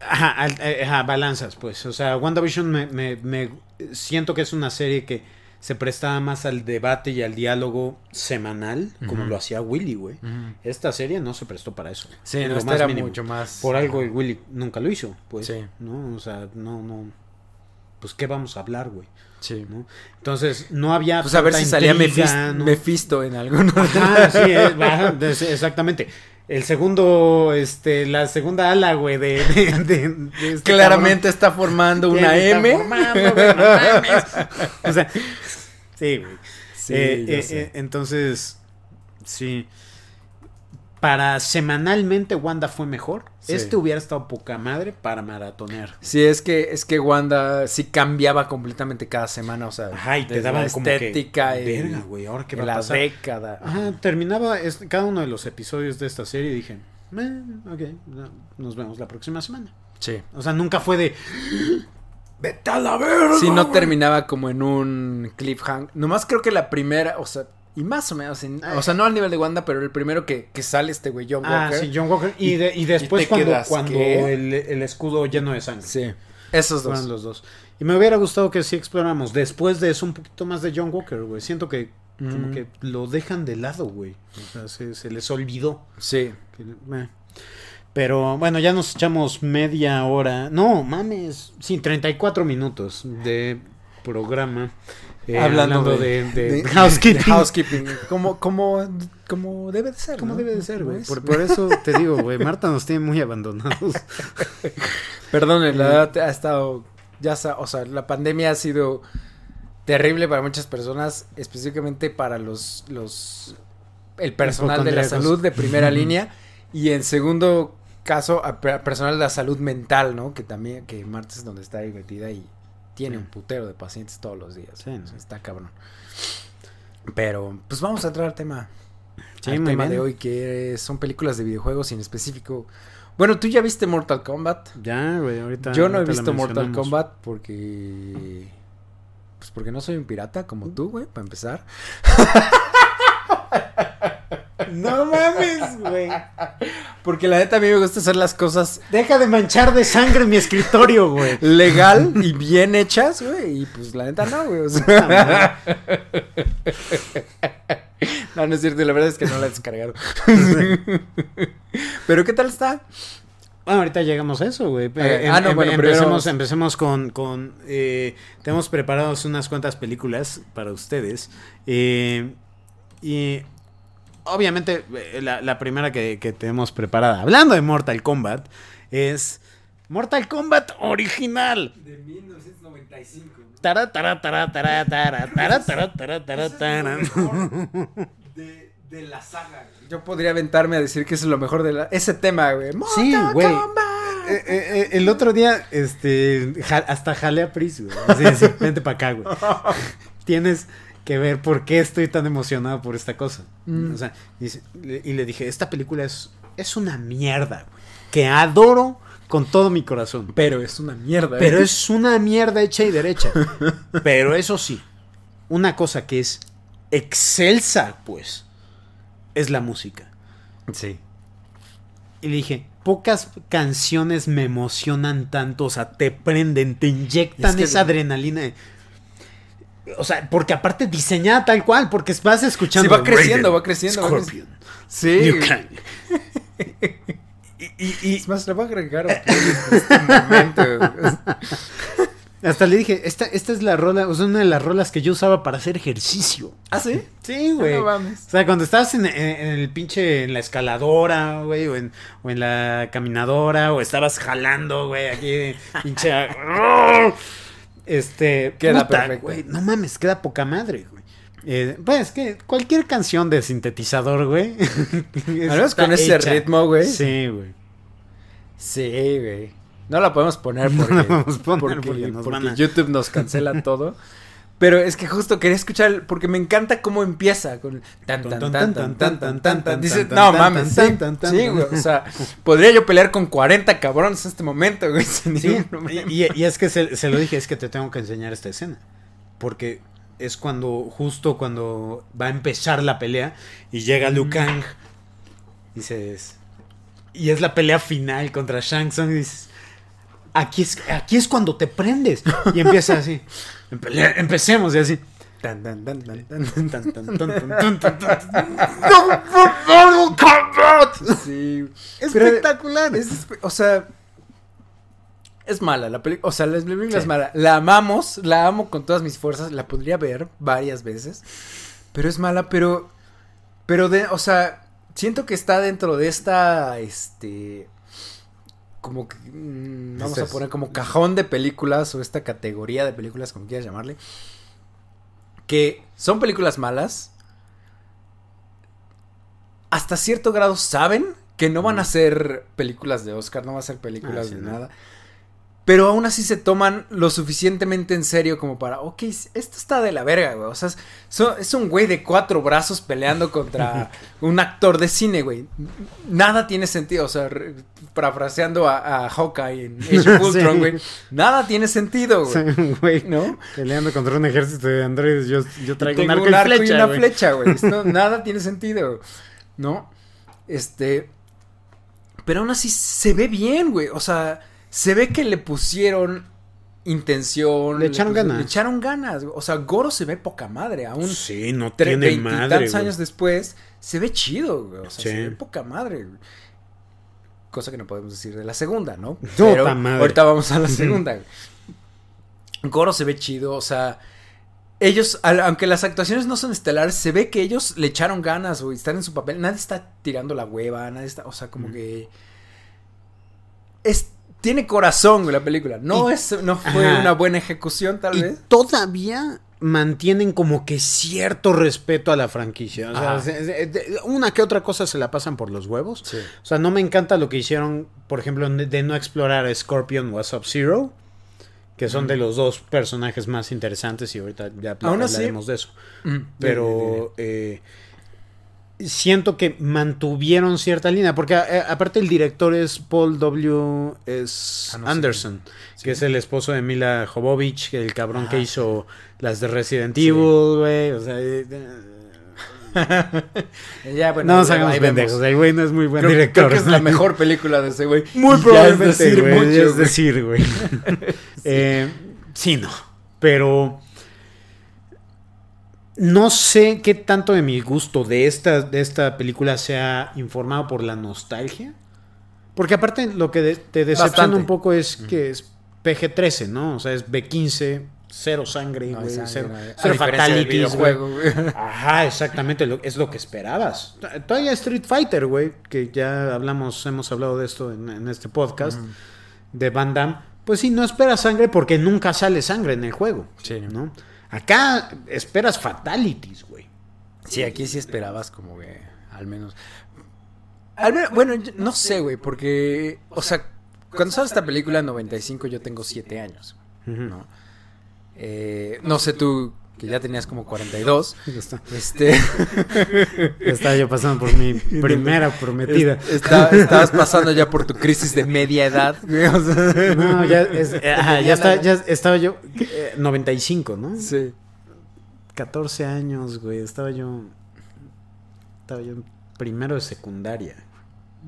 Ajá, eh, ajá, balanzas, pues. O sea, WandaVision me, me, me siento que es una serie que se prestaba más al debate y al diálogo semanal, como lo hacía Willy, güey. Esta serie no se prestó para eso. Sí, no, esta más era mínimo. mucho más. Por algo el Willy nunca lo hizo, pues. Sí. ¿No? O sea, no, no. Pues, ¿qué vamos a hablar, güey? Sí. ¿No? Entonces, no había. Pues a ver si salía Mefis- ¿no? Mefisto en alguno. Ajá, sí, es- exactamente. El segundo, este, la segunda ala, güey, de, de- de- de este Claramente está formando una ¿Quién está M. formando, güey? No mames. O sea, sí, güey. Sí, Eh, eh, eh, entonces, sí. Para semanalmente Wanda fue mejor. Sí. Este hubiera estado poca madre para maratonear. Sí, es que, es que Wanda sí cambiaba completamente cada semana, o sea, Ajá, y te daban la como que, estética verga, güey, ahora qué va a la pasar. década. Ajá, terminaba es- cada uno de los episodios de esta serie y dije, "Eh, ok, no, nos vemos la próxima semana. Sí. O sea, nunca fue de, [GASPS] vete a la verga. Sí, no güey". terminaba como en un cliffhanger. Nomás creo que la primera, o sea, y más o menos, en- o sea, no al nivel de Wanda, pero el primero que, que sale este güey, John Ah, Walker. sí, John Walker. Y, de- y después y cuando, quedas, cuando el, el escudo lleno de sangre. Sí, esos dos. Fueron los dos. Y me hubiera gustado que sí exploráramos después de eso un poquito más de John Walker, güey. Siento que como que lo dejan de lado, güey. O sea, se, se les olvidó. Sí. Que- eh. Pero bueno, ya nos echamos media hora. No, mames. Sí, 34 minutos de programa. Eh, Hablando, de, de de- housekeeping. de housekeeping. Como, como, como debe de ser. Como ¿no? debe de ser, güey. Por, por eso te digo, güey, Marta nos tiene muy abandonados. [LAUGHS] Perdón, la verdad ha estado, ya o sea, la pandemia ha sido terrible para muchas personas, específicamente para los, los, el personal de la salud de primera línea y en segundo caso a personal de la salud mental, ¿no? Que también, que Marta es donde está ahí metida y tiene un putero de pacientes todos los días. Sí, Está cabrón. Pero, pues vamos a entrar al tema. Sí, al tema bien. de hoy, que son películas de videojuegos y en específico. Bueno, tú ya viste Mortal Kombat. Ya, güey, ahorita. Yo no he ahorita visto Mortal. Kombat porque. Pues porque no soy un pirata como tú, güey, para empezar. [LAUGHS] No mames, güey. Porque la neta a mí me gusta hacer las cosas Deja de manchar de sangre mi escritorio, güey. legal y bien hechas, güey. Y pues la neta no, güey. o sea. no, no es cierto, la verdad es que no la he descargado. [LAUGHS] Pero ¿qué tal está? Bueno, ahorita llegamos a eso, güey. Ah, no, em- bueno, empecemos, primero- empecemos con... con eh, tenemos preparados unas cuantas películas para ustedes. Eh, y obviamente eh, la, la primera que, que tenemos preparada, hablando de Mortal Kombat, es Mortal Kombat original. De 1995. Tara, tara, tara, tara, tara, tara, tara, tara, tara, tara. De, de la saga. Yo podría aventarme a decir que es lo mejor de la, ese tema, güey. Sí, Mortal güey. Kombat. Eh, eh, eh, el otro día, este, ja- hasta jale a Pris, güey. Así, así, vente para acá, güey. [LAUGHS] Tienes que ver por qué estoy tan emocionado por esta cosa. Mm. O sea, dice- le- y le dije, esta película es, es una mierda, güey. Que adoro con todo mi corazón. Pero es una mierda. Pero ¿eh? es una mierda hecha y derecha. [LAUGHS] Pero eso sí, una cosa que es excelsa, pues, es la música. Sí. Y le dije, pocas canciones me emocionan tanto, o sea, te prenden, te inyectan Es que- esa adrenalina. O sea, porque aparte diseñada tal cual, porque vas escuchando. Sí, va creciendo, Raiden, va creciendo, va Scorpion, Sí. Liu Kang. [LAUGHS] y, y- y Es más, le voy a agregar a [LAUGHS] este [LAUGHS] hasta le dije, esta, esta es la rola, o sea, una de las rolas que yo usaba para hacer ejercicio. ¿Ah, sí? Sí, güey. No mames. O sea, cuando estabas en, en- en el pinche, en la escaladora, güey, o en, o en la caminadora, o estabas jalando, güey, aquí, pinche... este... Queda puta, perfecto. güey, no mames, queda poca madre, güey. Eh, pues que cualquier canción de sintetizador, güey. [LAUGHS] Al con ese ritmo, güey. Sí, güey. Sí, güey. No la podemos poner [LAUGHS] porque, la podemos poner porque, porque nos porque van a- YouTube nos cancela todo. [LAUGHS] Pero es que justo quería escuchar, porque me encanta cómo empieza con tan tan tan tan tan tan tan tan. Dices, no mames, sí, sí, güey. O sea, podría yo pelear con 40 cabrones en este momento, güey. [LAUGHS] Sí, y, y es que se, se lo dije, es que te tengo que enseñar esta escena. Porque es cuando, justo cuando va a empezar la pelea y llega Liu Kang. Dices. Y es la pelea final contra Shang Tsung. Y dices. Aquí es, aquí es cuando te prendes. Y empieza así. "Empe- Empecemos y así. [LAUGHS] Tan, tan, tan, tan, tan. Tan, tan, tan, tan, tan, tan, tan. ¡No, por favor, combat! Sí. Espectacular. es- o sea, es mala la película. O sea, la película es Sí. mala. La amamos, la amo con todas mis fuerzas. La podría ver varias veces. Pero es mala, pero. Pero de. O sea, siento que está dentro de esta. Este. Como que. mm, vamos a poner como cajón de películas. O esta categoría de películas, como quieras llamarle. Que son películas malas. Hasta cierto grado saben que no van a ser películas de Oscar, no van a ser películas Ah, sí, de no. nada. Pero aún así se toman lo suficientemente en serio como para, ok, esto está de la verga, güey. O sea, es, un güey de cuatro brazos peleando contra [LAUGHS] un actor de cine, güey. Nada tiene sentido. O sea, parafraseando a, a Hawkeye en [LAUGHS] Age of Sí. Ultron, güey. Nada tiene sentido, güey. Sí, güey. ¿No? Peleando contra un ejército de androides, yo, yo traigo Tengo un arco, y flecha, una güey. flecha, güey. Esto [LAUGHS] nada tiene sentido. ¿No? Este. Pero aún así se ve bien, güey. O sea, se ve que le pusieron intención. Le echaron ganas. Le echaron ganas. O sea, Goro se ve poca madre. Aún Sí, no tiene madre, güey. años después, se ve chido, güey. O sea, Sí. se ve poca madre. güey. Cosa que no podemos decir de la segunda, ¿no? Pero madre. ahorita vamos a la segunda. güey. Goro se ve chido, o sea, ellos, al- aunque las actuaciones no son estelares, se ve que ellos le echaron ganas, güey, están en su papel. Nadie está tirando la hueva, nadie está, o sea, como que es tiene corazón güey, la película. No Y- es no fue Ajá. una buena ejecución tal y vez. todavía mantienen como que cierto respeto a la franquicia. O sea, se- una que otra cosa se la pasan por los huevos. Sí. O sea, no me encanta lo que hicieron, por ejemplo, de, no explorar a Scorpion o a Sub-Zero, que son de los dos personajes más interesantes y ahorita ya hablaremos de eso. Mm, Pero eh, siento que mantuvieron cierta línea, porque eh, aparte el director es Paul W. S. Ah, no. Anderson, Sí. que es el esposo de Mila Jovovich, el cabrón Ah, que sí. hizo las de Resident Sí. Evil, güey. O sea, eh, [LAUGHS] ya, bueno, no nos hagamos pendejos, el güey no es muy buen Creo, director. creo que es la mejor película de ese güey. [LAUGHS] Muy probablemente, es decir güey, es güey. decir, güey. [LAUGHS] Eh, sí, no. Pero no sé qué tanto de mi gusto de esta, de esta película sea informado por la nostalgia. Porque aparte lo que de- te decepciona Bastante. un poco es que es PG-13, ¿no? O sea, es B15, cero sangre, No güey, sangre, cero, no cero fatalities, güey. Ajá, exactamente, lo- es lo que esperabas. Todavía Street Fighter, güey, que ya hablamos, hemos hablado de esto en, en este podcast de Van Damme. Pues sí, no esperas sangre porque nunca sale sangre en el juego, Sí, ¿no? Acá esperas fatalities, güey. Sí, aquí sí esperabas como que al menos. Al menos, bueno, yo no sé, güey, porque, o sea, cuando sale esta película en 95 yo tengo 7 años, ¿no? Eh, no sé tú, que ya tenías como 42, [LAUGHS] Ya está. este... [LAUGHS] Estaba yo pasando por mi primera [LAUGHS] prometida. está- estabas pasando ya por tu crisis de media edad, No, ya, es- eh, ajá, ya, está- ya estaba yo eh, 95, ¿no? Sí. 14 años, güey. Estaba yo. Estaba yo en primero de secundaria.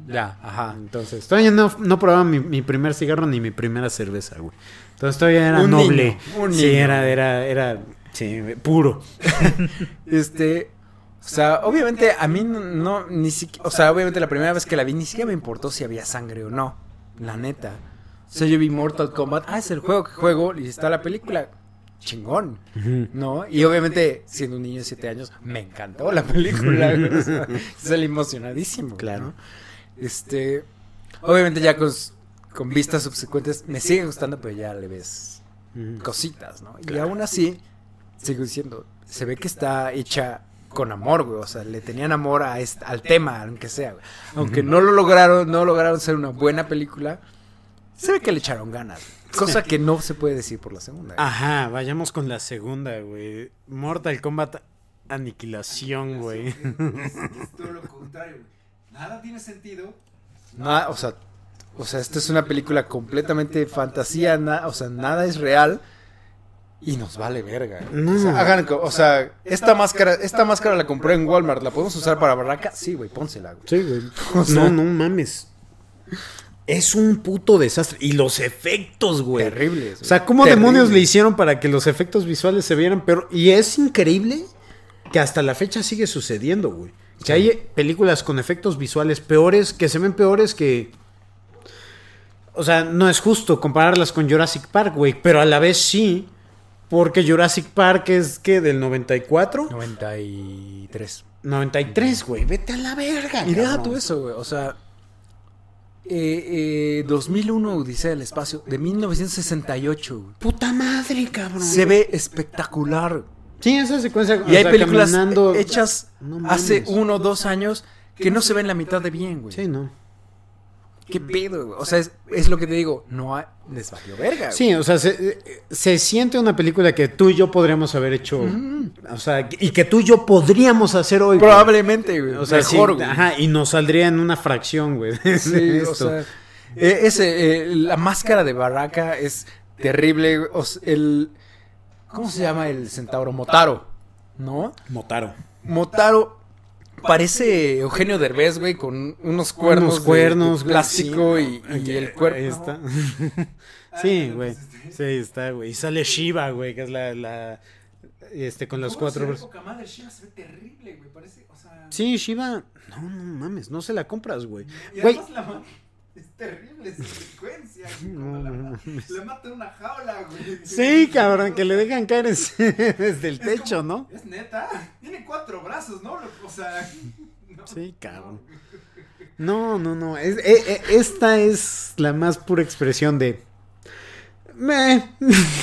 Ya, ajá. Entonces, todavía no, no probaba mi, mi primer cigarro ni mi primera cerveza, güey. Entonces todavía era Un noble. niño, un sí, niño. era, era, era, sí, puro. [LAUGHS] Este, o sea, obviamente a mí no, ni siquiera, o sea, obviamente la primera vez que la vi ni siquiera me importó si había sangre o no, la neta. O sea, yo vi Mortal Kombat, ah, es el juego que juego y está la película, chingón, ¿no? Y obviamente, siendo un niño de 7 años, me encantó la película, [LAUGHS] o sea, salí emocionadísimo, Claro. ¿no? Este, obviamente ya con, con vistas subsecuentes me sigue gustando, pero ya le ves cositas, ¿no? Y aún así, sigo diciendo, se ve que está hecha con amor, güey. O sea, le tenían amor a est- al tema, aunque sea, güey. Aunque no lo lograron, no lograron ser una buena película, se ve que le echaron ganas. güey. Cosa que no se puede decir por la segunda. güey. Ajá, vayamos con la segunda, güey. Mortal Kombat Aniquilación, güey. todo [LAUGHS] lo contrario, güey. Nada tiene sentido. Nada, o sea, o sea, esta es una película completamente fantasía, na- o sea, nada es real y nos vale verga. No. O sea, hagan o sea, esta máscara, esta máscara la compré en Walmart, ¿la podemos usar para barraca? Sí, güey, pónsela, güey. Sí, güey. [LAUGHS] O sea- no, no mames. Es un puto desastre. Y los efectos, güey. Terribles. O sea, ¿cómo demonios le hicieron para que los efectos visuales se vieran peor? Y es increíble que hasta la fecha sigue sucediendo, güey. Que hay películas con efectos visuales peores, que se ven peores que... O sea, no es justo compararlas con Jurassic Park, güey, pero a la vez sí, porque Jurassic Park es, ¿qué? ¿Del 94? 93. 93, güey, vete a la verga. Y deja tú eso, güey. O sea, eh, eh, 2001 Odisea del Espacio, de 1968, güey. Puta madre, cabrón. Se ve espectacular. Sí, esa secuencia. Y hay sea, películas caminando- hechas No hace uno o dos años que no se ven la mitad de bien, güey. Sí, no. ¿Qué pedo, güey? O sea, es, es lo que te digo, no hay, les valió verga. güey. Sí, o sea, se, se siente una película que tú y yo podríamos haber hecho. O sea, y que tú y yo podríamos hacer hoy. Probablemente, güey. O sea, mejor, sí, güey. ajá, y nos saldría en una fracción, güey. Sí, o esto. sea, eh, ese, eh, la máscara de Barraca es terrible. O sea, el, ¿cómo se llama el centauro? Motaro, ¿no? Motaro. Motaro parece Eugenio Derbez, güey, con unos cuernos, Unos cuernos, de plástico sí. y, el cuerpo. está. [LAUGHS] sí, güey. Sí, está, güey. Y sale Shiva, güey, que es la. la este, con los cuatro. madre, Shiva se ve terrible, güey, parece, o sea... Sí, Shiva. No, no mames, no se la compras, güey. Y Güey, además la es terrible. esa [LAUGHS] secuencia. güey, No, cuando no, la, mames. la mata en una jaula, güey. Sí, cabrón, que le dejan caer [LAUGHS] desde el Es techo, como- ¿no? Es neta. Tiene cuatro brazos, ¿no? O sea. [LAUGHS] no, Sí, cabrón. no. No, no, es- eh, eh, esta es la más pura expresión de. Me.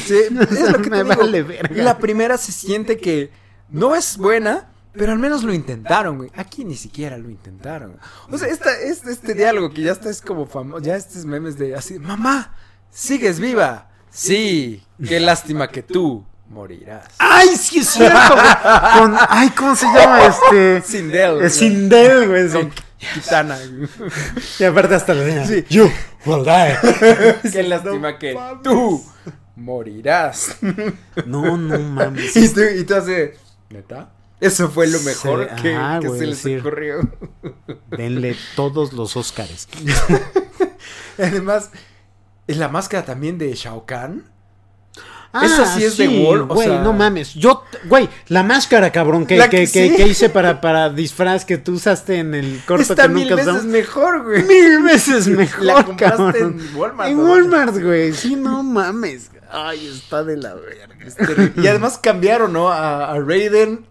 Sí, es lo que Me te digo. vale verga. La primera se siente que no es buena, pero al menos lo intentaron, güey. Aquí ni siquiera lo intentaron. O sea, esta, este, este diálogo que ya está es como famoso, ya estos memes de así, mamá, sigues viva. Sí, qué lástima que tú morirás. ¡Ay, sí es cierto! güey! Con, ay, ¿cómo se llama este? Sindel. Es Sindel, güey. Sí. Kitana. Y aparte hasta le digan, Sí. You will die. [LAUGHS] Qué lástima que tú morirás. No, no mames. Y tú, y tú así, ¿neta? Eso fue lo mejor Sí, que, ajá, que güey, se les ocurrió. Denle todos los Óscares. [LAUGHS] Además, la máscara también de Shao Kahn. Ah, Esa sí es de o Güey, sea- no mames. Yo, güey, la máscara, cabrón, que, La que, que que- sí. que hice para, para disfraz que tú usaste en el corto Está que mil nunca veces mejor, güey. Mil veces [LAUGHS] mejor, La compraste cabrón. en Walmart. En. Walmart, güey. Sí, no mames. Ay, está de la verga. Y además cambiaron, ¿no? A, a Raiden,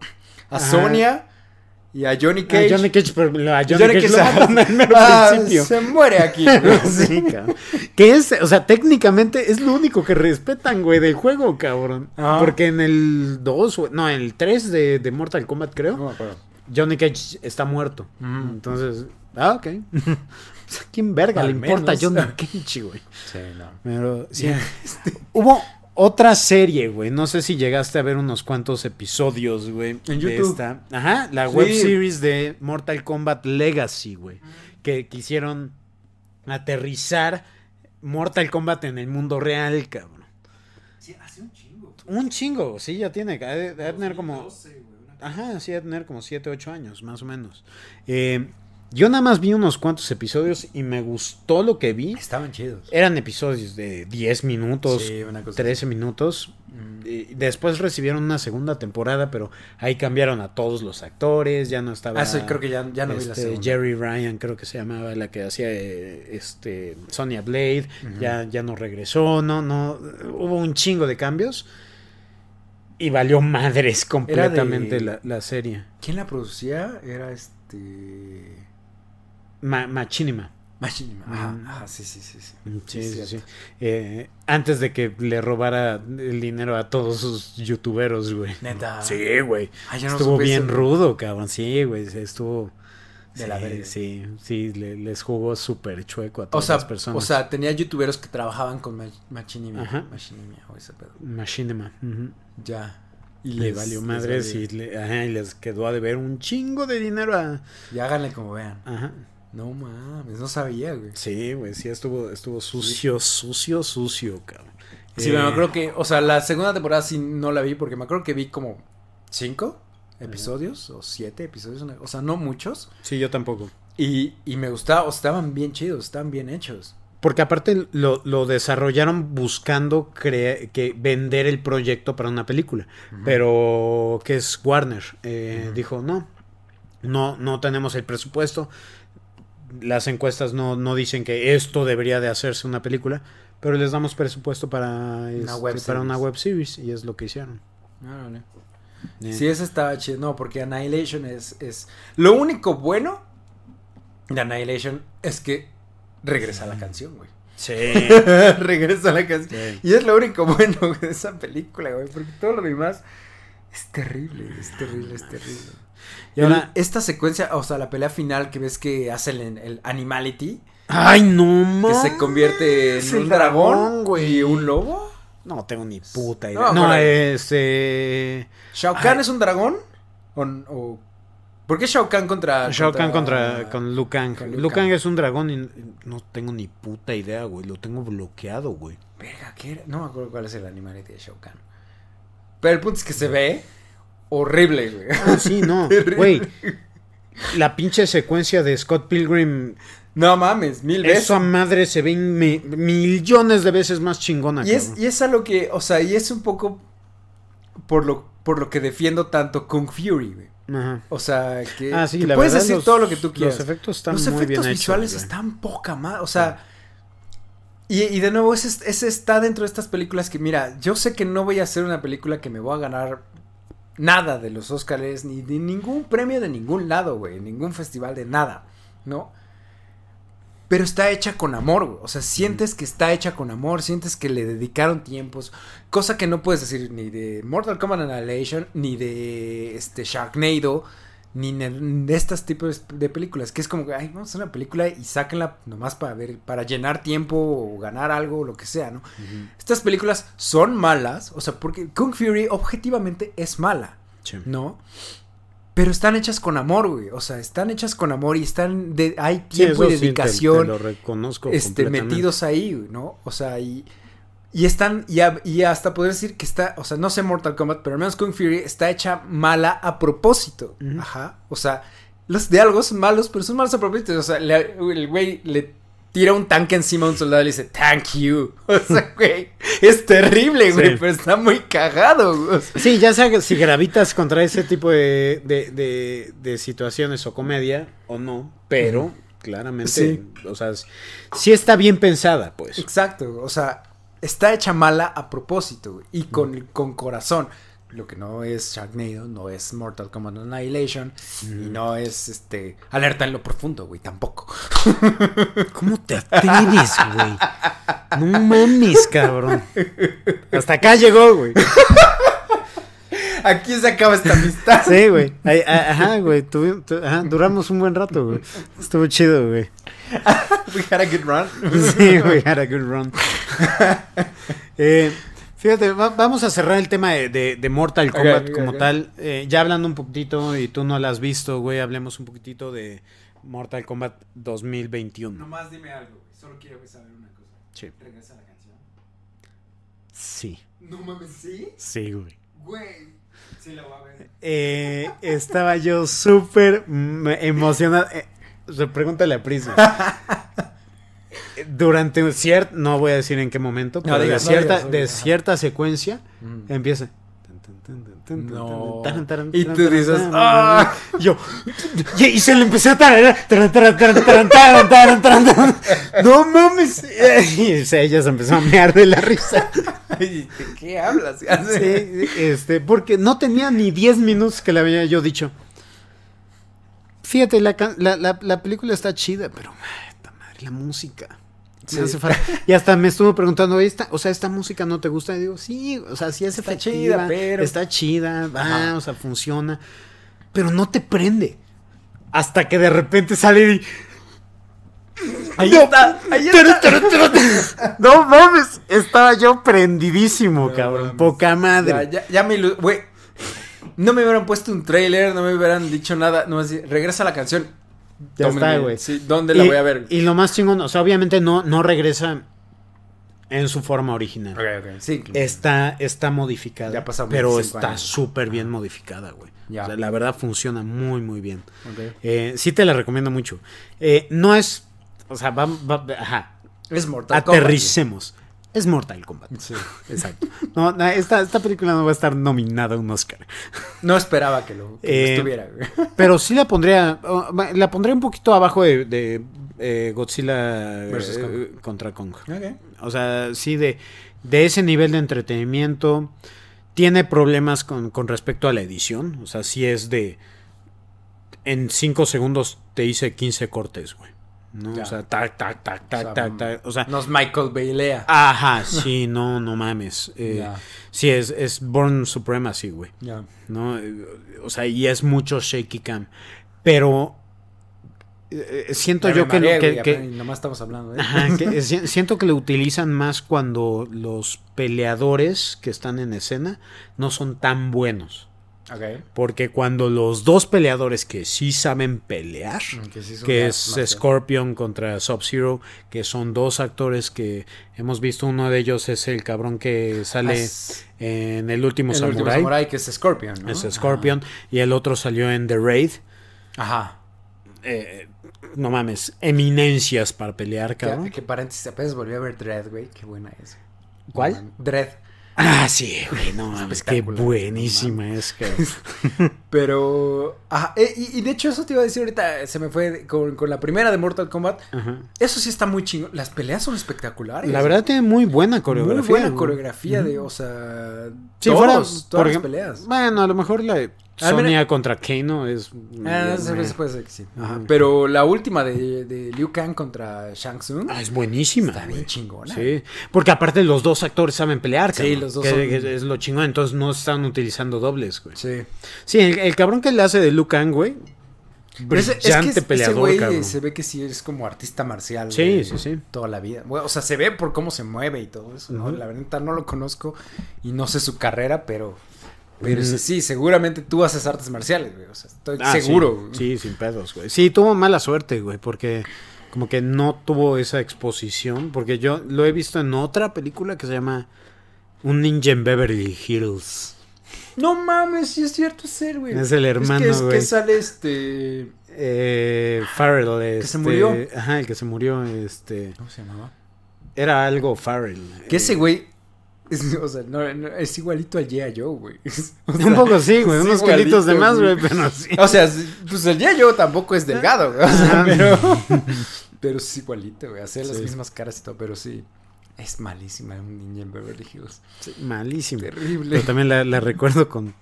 a Ajá. Sonia y a Johnny A Cage. Johnny Cage, pero a Y Johnny, Cage lo [LAUGHS] ah, principio. Se muere aquí. [LAUGHS] Sí, cabrón. Que es, o sea, técnicamente es lo único que respetan, güey, del juego, cabrón. Ajá. Porque en el 2, güey, no, en el 3 de, de Mortal Kombat, creo, No me acuerdo. Johnny Cage está muerto. Ujú. Entonces, ah, ok. [LAUGHS] Sea, ¿Quién verga Al le importa menos. Johnny Cage, güey? Sí, no. Pero, sí. Hubo otra serie, güey. No sé si llegaste a ver unos cuantos episodios, güey. En de YouTube. esta. Ajá, la Sí. web series de Mortal Kombat Legacy, güey. Que quisieron aterrizar Mortal Kombat en el mundo real, cabrón. Sí, hace un chingo. Un chingo, sí, ya tiene. Ha de, tener como. 2012, güey, una- Ajá, sí, ha de tener como 7, 8 años, más o menos. Eh, yo nada más vi unos cuantos episodios y me gustó lo que vi. Estaban chidos. Eran episodios de 10 minutos, Sí, una cosa 13 minutos. Y después recibieron una segunda temporada, pero ahí cambiaron a todos los actores, ya no estaba... Ah, sí, creo que ya, ya no vi la este, segunda. Jerry Ryan, creo que se llamaba la que hacía eh, este Sonya Blade, ya, ya no regresó, no, no, hubo un chingo de cambios y valió madres completamente de- la, la serie. ¿Quién la producía? Era este. Ma- Machinima. Machinima. Ajá, Mm. ajá, sí, sí, sí. sí. Sí, Sí. Eh, antes de que le robara el dinero a todos sus youtuberos, güey. Neta. Sí, güey. Ay, no estuvo bien eso. rudo, cabrón. Sí, güey. Estuvo. De sí, la verga. Sí, sí, le- les jugó súper chueco a O todas sea, las personas. o sea, tenía youtuberos que trabajaban con Mach- Machinima. Ajá. Machinima o ese pedo. Machinima. ujú. Ya. Y Le les- valió les madres valió. y, le- ajá, y les quedó a deber un chingo de dinero a. Y háganle como vean. Ajá. No mames, no sabía, güey. Sí, güey, sí, estuvo, estuvo sucio, sucio, sucio, cabrón. Sí, Eh, pero me acuerdo que, o sea, la segunda temporada sí no la vi porque me acuerdo que vi como cinco episodios o siete episodios, o sea, no muchos. Sí, yo tampoco. Y, y me gustaba, o sea, estaban bien chidos, estaban bien hechos. Porque aparte lo, lo desarrollaron buscando crea- que vender el proyecto para una película. Pero que es Warner. eh. Dijo, no, no, no tenemos el presupuesto. Las encuestas no, no dicen que esto debería de hacerse una película. Pero les damos presupuesto para, este, web para una web series. Y es lo que hicieron. Órale. Eh, Sí, esa estaba chido. No, porque Annihilation es, es. Lo único bueno de Annihilation es que regresa la canción, güey. Sí. [LAUGHS] regresa la canción. Sí. Y es lo único bueno de esa película, güey. Porque todo lo demás es terrible, es terrible, es terrible. Y ahora- El- esta secuencia, o sea, la pelea final que ves que hacen el, el Animality, Ay, no que se convierte en un dragón, güey. y un lobo. No tengo ni puta idea. No, No, este. ¿Shao Kahn Ay. es un dragón? ¿O, o- ¿Por qué Shao Kahn contra. Shao Kahn contra con Liu Kang. con Liu Liu Kang Kang. es un dragón y no tengo ni puta idea, güey. Lo tengo bloqueado, güey. Verga, ¿qué era? No me acuerdo cuál es el Animality de Shao Kahn. Pero el punto es que se ve horrible, güey. Ah, sí, no. [LAUGHS] Güey. La pinche secuencia de Scott Pilgrim. No mames, mil veces. Esa madre se ve mi- millones de veces más chingona. Y es, cabrón. y es algo que, o sea, y es un poco por lo, por lo que defiendo tanto Kung Fury, güey. Ajá. O sea, que, Ah, sí, que puedes verdad, decir los- todo lo que tú quieras. Los efectos están Los muy efectos bien visuales hechos. están poca más. O sea, Y, y de nuevo, ese, ese está dentro de estas películas que, mira, yo sé que no voy a hacer una película que me voy a ganar nada de los Oscars, ni de ningún premio de ningún lado, güey, ningún festival de nada, ¿no? Pero está hecha con amor, güey. O sea, sientes que está hecha con amor, sientes que le dedicaron tiempos, cosa que no puedes decir ni de Mortal Kombat Annihilation, ni de este Sharknado, ni de estos tipos de películas, que es como que, ay, vamos a hacer una película y sáquenla nomás para ver, para llenar tiempo o ganar algo o lo que sea, ¿no? Estas películas son malas, o sea, porque Kung Fury objetivamente es mala, Sí. ¿no? Pero están hechas con amor, güey. O sea, están hechas con amor y están de hay tiempo y sí, te- dedicación te lo reconozco este, metidos ahí, ¿no? O sea, y, y están, y, a- y hasta poder decir que está, o sea, no sé Mortal Kombat, pero al menos Kung Fury está hecha mala a propósito. Ajá. O sea, los diálogos son malos, pero son malos a propósito. O sea, le- el güey le tira un tanque encima a un soldado y le dice, thank you. [LAUGHS] O sea, güey, es terrible, güey, Sí. pero está muy cagado, güey. Sí, ya sea que si gravitas contra ese tipo de, de, de- de situaciones o comedia o no, pero claramente, Sí. o sea, sí está bien pensada, pues. Exacto, o sea, está hecha mala a propósito güey, y con, con corazón. Lo que no es Sharknado, no es Mortal Kombat Annihilation y no es este Alerta en lo profundo, güey, tampoco. [LAUGHS] ¿Cómo te atreves, güey? No mames, cabrón. Hasta acá llegó, güey. [LAUGHS] Aquí se acaba esta amistad. Sí, güey. Ajá, güey. tuvi- tu- ajá, duramos un buen rato, güey. Estuvo chido, güey. [LAUGHS] We had a good run. Sí, we had a good run. [LAUGHS] Eh, fíjate, va- vamos a cerrar el tema de, de- de Mortal Kombat como tal. Eh, ya hablando un poquitito, y tú no la has visto, güey, hablemos un poquitito de Mortal Kombat 2021. Nomás dime algo, güey. Solo quiero saber una cosa. Sí. ¿Regresa la canción? Sí, No mames, ¿sí? sí, güey. Güey. Sí la voy a ver. Eh, estaba yo súper emocionado. Eh, pregúntale a Prisma. Durante un cierto, no voy a decir en qué momento, pero digas, de no cierta, digas, de ajá. cierta secuencia Mm. empieza. No. Y tú dices, ¡ah! Yo, y, se le empecé a tararear. No mames. Y ella se empezó a mear de la risa. [LAUGHS] ¿De qué hablas? Sí, este, porque no tenía ni 10 minutos que le había yo dicho. Fíjate, la, la, la, la película está chida, pero la música. Me Sí. hace falta. Y hasta me estuvo preguntando, "Oye, esta, o sea, esta música no te gusta. Y digo, sí, o sea, sí es Está efectiva, chida, pero- está chida, va, o sea, funciona, pero no te prende. Hasta que de repente sale y Ahí No. está, ahí. No mames, estaba yo prendidísimo, No cabrón. mames. Poca madre. Ya, ya, ya me Güey. No me hubieran puesto un trailer, no me hubieran dicho nada. No así, regresa la canción. Ya está, güey. Sí, ¿dónde la y, voy a ver? Y lo más chingón, o sea, obviamente no, no regresa en su forma original. Ok, ok. Sí. Está, está modificada. Ya pasaron pero 25 está súper bien modificada, güey. Ya. O sea, la verdad funciona muy, muy bien. Eh, sí te la recomiendo mucho. Eh, no es. O sea, va, va- ajá. Es Mortal. Aterricemos. Es Mortal Kombat. Sí. [LAUGHS] Exacto. No, no, esta, esta película no va a estar nominada a un Oscar. No esperaba que lo, que Eh, estuviera, güey. Pero sí la pondría. la pondría un poquito abajo de, de, eh, Godzilla Versus eh, Kong. contra Kong. O sea, sí, de, de ese nivel de entretenimiento. Tiene problemas con, con respecto a la edición. O sea, sí es de. En 5 segundos te hice 15 cortes, güey. ¿No? Ya. O sea, tac, tac, tac, tac, O sea, tac, tac. O sea, No es Michael Bailea. ajá, sí, no, no mames. [LAUGHS] Eh. Sí, es, es Born Supremacy, güey. ¿no? Eh, O sea, y es mucho shaky cam. Pero eh, siento Ya yo que, mareé, que- güey, que- nomás estamos hablando de ajá, que, [LAUGHS] eh, si- siento que lo utilizan más cuando los peleadores que están en escena no son tan buenos. Porque cuando los dos peleadores que sí saben pelear, Que, sí son que es. Scorpion contra Sub-Zero, que son dos actores que hemos visto, uno de ellos es el cabrón que sale Es en El Último el último Samurai, samurai que es Scorpion, ¿no? es Scorpion, y el otro salió en The Raid. Ajá. eh, no mames, eminencias para pelear, Que, cabrón. que paréntesis, apenas volví a ver Dread, güey. Qué buena es. ¿Cuál? Dread. Ah, sí, güey, no mames, qué buenísima es, cabrón. [LAUGHS] Pero. Ajá, eh, y, y de hecho, eso te iba a decir ahorita. Se me fue con, con la primera de Mortal Kombat. Ajá. Eso sí está muy chingón. Las peleas son espectaculares. La verdad tiene muy buena coreografía. Muy buena güey. coreografía de, o sea. Si todos, fuera, todas las peleas. Bueno, a lo mejor la Sonya contra Kano es. Ah, se puede ser que sí. Ajá. Pero la última de, de Liu Kang contra Shang Tsung. Ah, es buenísima. Está bien chingona. Sí, porque aparte los dos actores saben pelear, Sí, cabrón, los dos que- son- que es lo chingón, entonces no están utilizando dobles, güey. Sí. Sí, el, el cabrón que le hace de Liu Kang, güey. Ese- Brillante es que ese peleador, güey cabrón. se ve que sí es como artista marcial. Sí, sí, sí. Toda la vida. O sea, se ve por cómo se mueve y todo eso, ¿no? La verdad no lo conozco y no sé su carrera, pero... Pero Ujú. sí, seguramente tú haces artes marciales, güey. O sea, estoy Ah, seguro. Sí, güey. sí, sin pedos, güey. Sí, tuvo mala suerte, güey, porque como que no tuvo esa exposición, porque yo lo he visto en otra película que se llama Un Ninja en Beverly Hills. No mames, sí es cierto ser, güey. Es el hermano, es que, es güey. que sale este... Eh, Farrell, este, se murió. Ajá, el que se murió, este, ¿Cómo se llamaba? era algo Farrell. Que ese güey... es- [LAUGHS] o sea, no, no, es igualito al G.I. Joe, güey. [LAUGHS] O sea, Un poco sí, güey, unos kilitos de más, güey. pero sí. O sea, pues el G.I. Joe tampoco es delgado, güey. O sea, Ajá. pero... [LAUGHS] Pero es igualito, güey. Hacer las mismas caras y todo, pero sí. Es malísima un niño en Beverly Hills. Sí, malísimo. Terrible. Pero también la, la recuerdo con...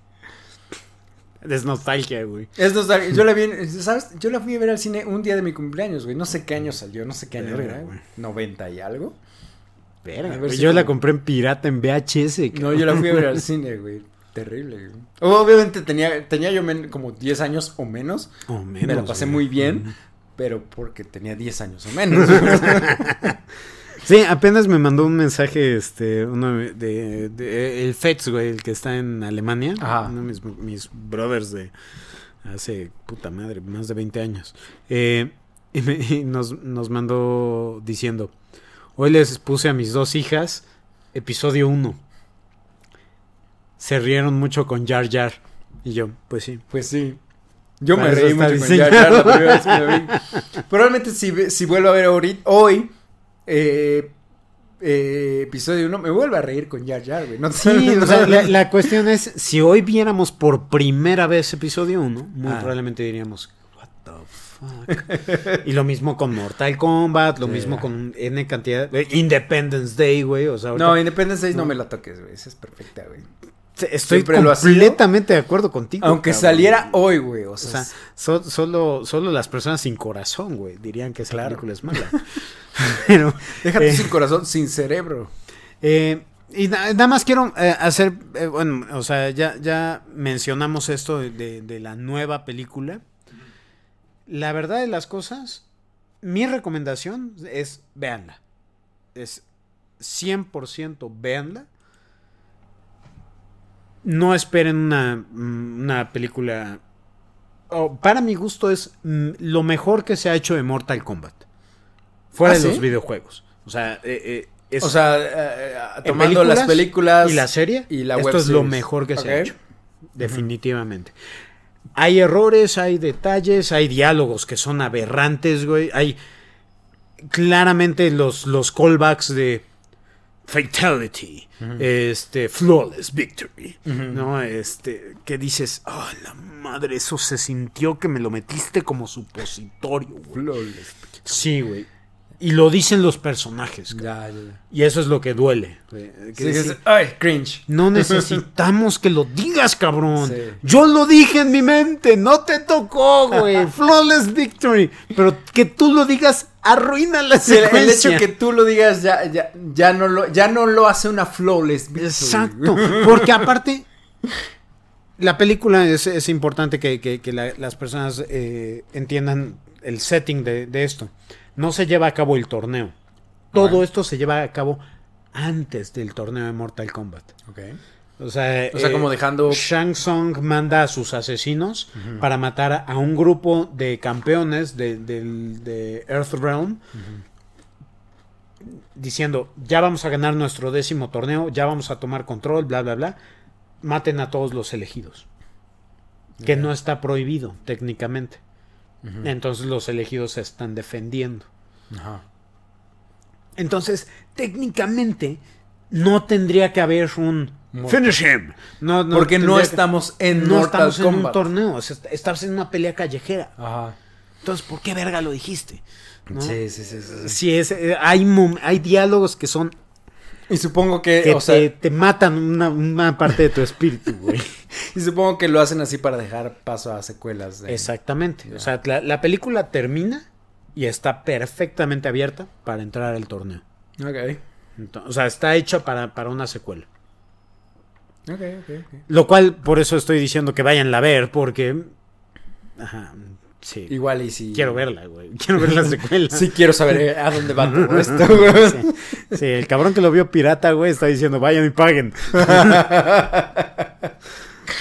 Es nostalgia, güey. Es nostálgico. Yo la vi, ¿sabes? Yo la fui a ver al cine un día de mi cumpleaños, güey. No sé qué año salió, no sé qué año era, güey. 90 y algo. Verga, A ver güey, si yo la compré en pirata en VHS. No, yo la fui a ver al cine, güey. Terrible, güey. Obviamente tenía, tenía yo men- como 10 años o menos, O Me la menos, pasé güey. muy bien. pero porque tenía 10 años o menos. [LAUGHS] Sí, apenas me mandó un mensaje, este, uno de, de- de- el Fetz, güey, el que está en Alemania, Ajá. uno de mis, mis brothers de hace, puta madre, más de 20 años, Eh, y, me- y nos, nos mandó diciendo, hoy les puse a mis dos hijas episodio 1, se rieron mucho con Jar Jar, y yo, pues sí. Pues sí. Yo me Para reí mucho con. Jar Jar la [LAUGHS] primera vez que lo vi. Probablemente si, si vuelvo a ver ahorita, hoy, eh, eh, episodio 1, me vuelvo a reír con Jar Jar, güey. No, Sí, no- o sea, la, la cuestión es, si hoy viéramos por primera vez episodio 1, muy Ah. probablemente diríamos, what the fuck. y lo mismo con Mortal Kombat, lo mismo con N cantidad, Independence Day, güey, o sea, ahorita- No, Independence Day no. No. me la toques, güey. Esa es perfecta, güey. estoy siempre completamente de acuerdo contigo. Aunque cabrón. saliera hoy, güey. O O sea, sea, so- solo, solo las personas sin corazón, güey, dirían que esa Claro. película es mala. [LAUGHS] [LAUGHS] Pero, déjate eh, sin corazón, sin cerebro. Eh, y na- nada más quiero eh, hacer, bueno, o sea, ya, ya mencionamos esto de, de- de la nueva película. La verdad de las cosas, mi recomendación es véanla. Es 100% véanla. No esperen una, mm, una película... oh, para mi gusto es mm, lo mejor que se ha hecho de Mortal Kombat. Fuera ¿Ah, de sí? los videojuegos. O sea, eh, eh, es- O sea, eh, eh, tomando películas las películas y la serie, y la esto es lo mejor que se ha hecho. Definitivamente. Hay errores, hay detalles, hay diálogos que son aberrantes, güey. Hay claramente los, los callbacks de Fatality, este, Flawless Victory. ¿no? Este, que dices, ah, la madre, eso se sintió que me lo metiste como supositorio, güey. Flawless. Sí, güey. Y lo dicen los personajes, cabrón. Ya, ya, ya. Y eso es lo que duele. Que sí, sí, Ay, cringe. No [LAUGHS] necesitamos que lo digas, cabrón. Sí. Yo lo dije en mi mente, no te tocó, güey. [LAUGHS] Flawless victory. Pero que tú lo digas arruina la Sí, el, el secuencia. hecho que tú lo digas ya, ya, ya, no, lo, ya no lo hace una flawless victory, Exacto. [LAUGHS] Porque aparte, la película es, es importante que, que- que la- las personas eh, entiendan el setting de, de esto. No se lleva a cabo el torneo. Todo Bueno. esto se lleva a cabo antes del torneo de Mortal Kombat. Ok. O sea, O sea, eh, como dejando... Shang Tsung manda a sus asesinos para matar a un grupo de campeones de, Earthrealm. Diciendo, ya vamos a ganar nuestro décimo torneo, ya vamos a tomar control, bla, bla, bla. Maten a todos los elegidos. Que no está prohibido técnicamente. Entonces los elegidos se están defendiendo. Ajá. Entonces, técnicamente, no tendría que haber un Mortal. finish him. No, no Porque no tendría que- estamos en no Mortal estamos en un torneo, o sea, est- estamos en una pelea callejera. Ajá. Entonces, ¿por qué verga lo dijiste? ¿No? Sí, sí, sí, sí, es, eh, hay, hay diálogos que son Y supongo que, que o sea, te, te matan una, una parte de tu espíritu, güey. [LAUGHS] y supongo que lo hacen así para dejar paso a secuelas. de- Exactamente. O sea, la, la película termina y está perfectamente abierta para entrar al torneo. Ok. Ento- o sea, está hecha para, para una secuela. Ok, ok, ok. Lo cual, por eso estoy diciendo que vayan a ver, porque... Ajá, sí. Igual y si... Quiero verla, güey. [LAUGHS] Quiero ver la secuela. Sí, quiero saber eh, a dónde va todo [LAUGHS] esto, güey. Sí. Sí, el cabrón que lo vio pirata, güey, está diciendo, vayan y paguen. [LAUGHS]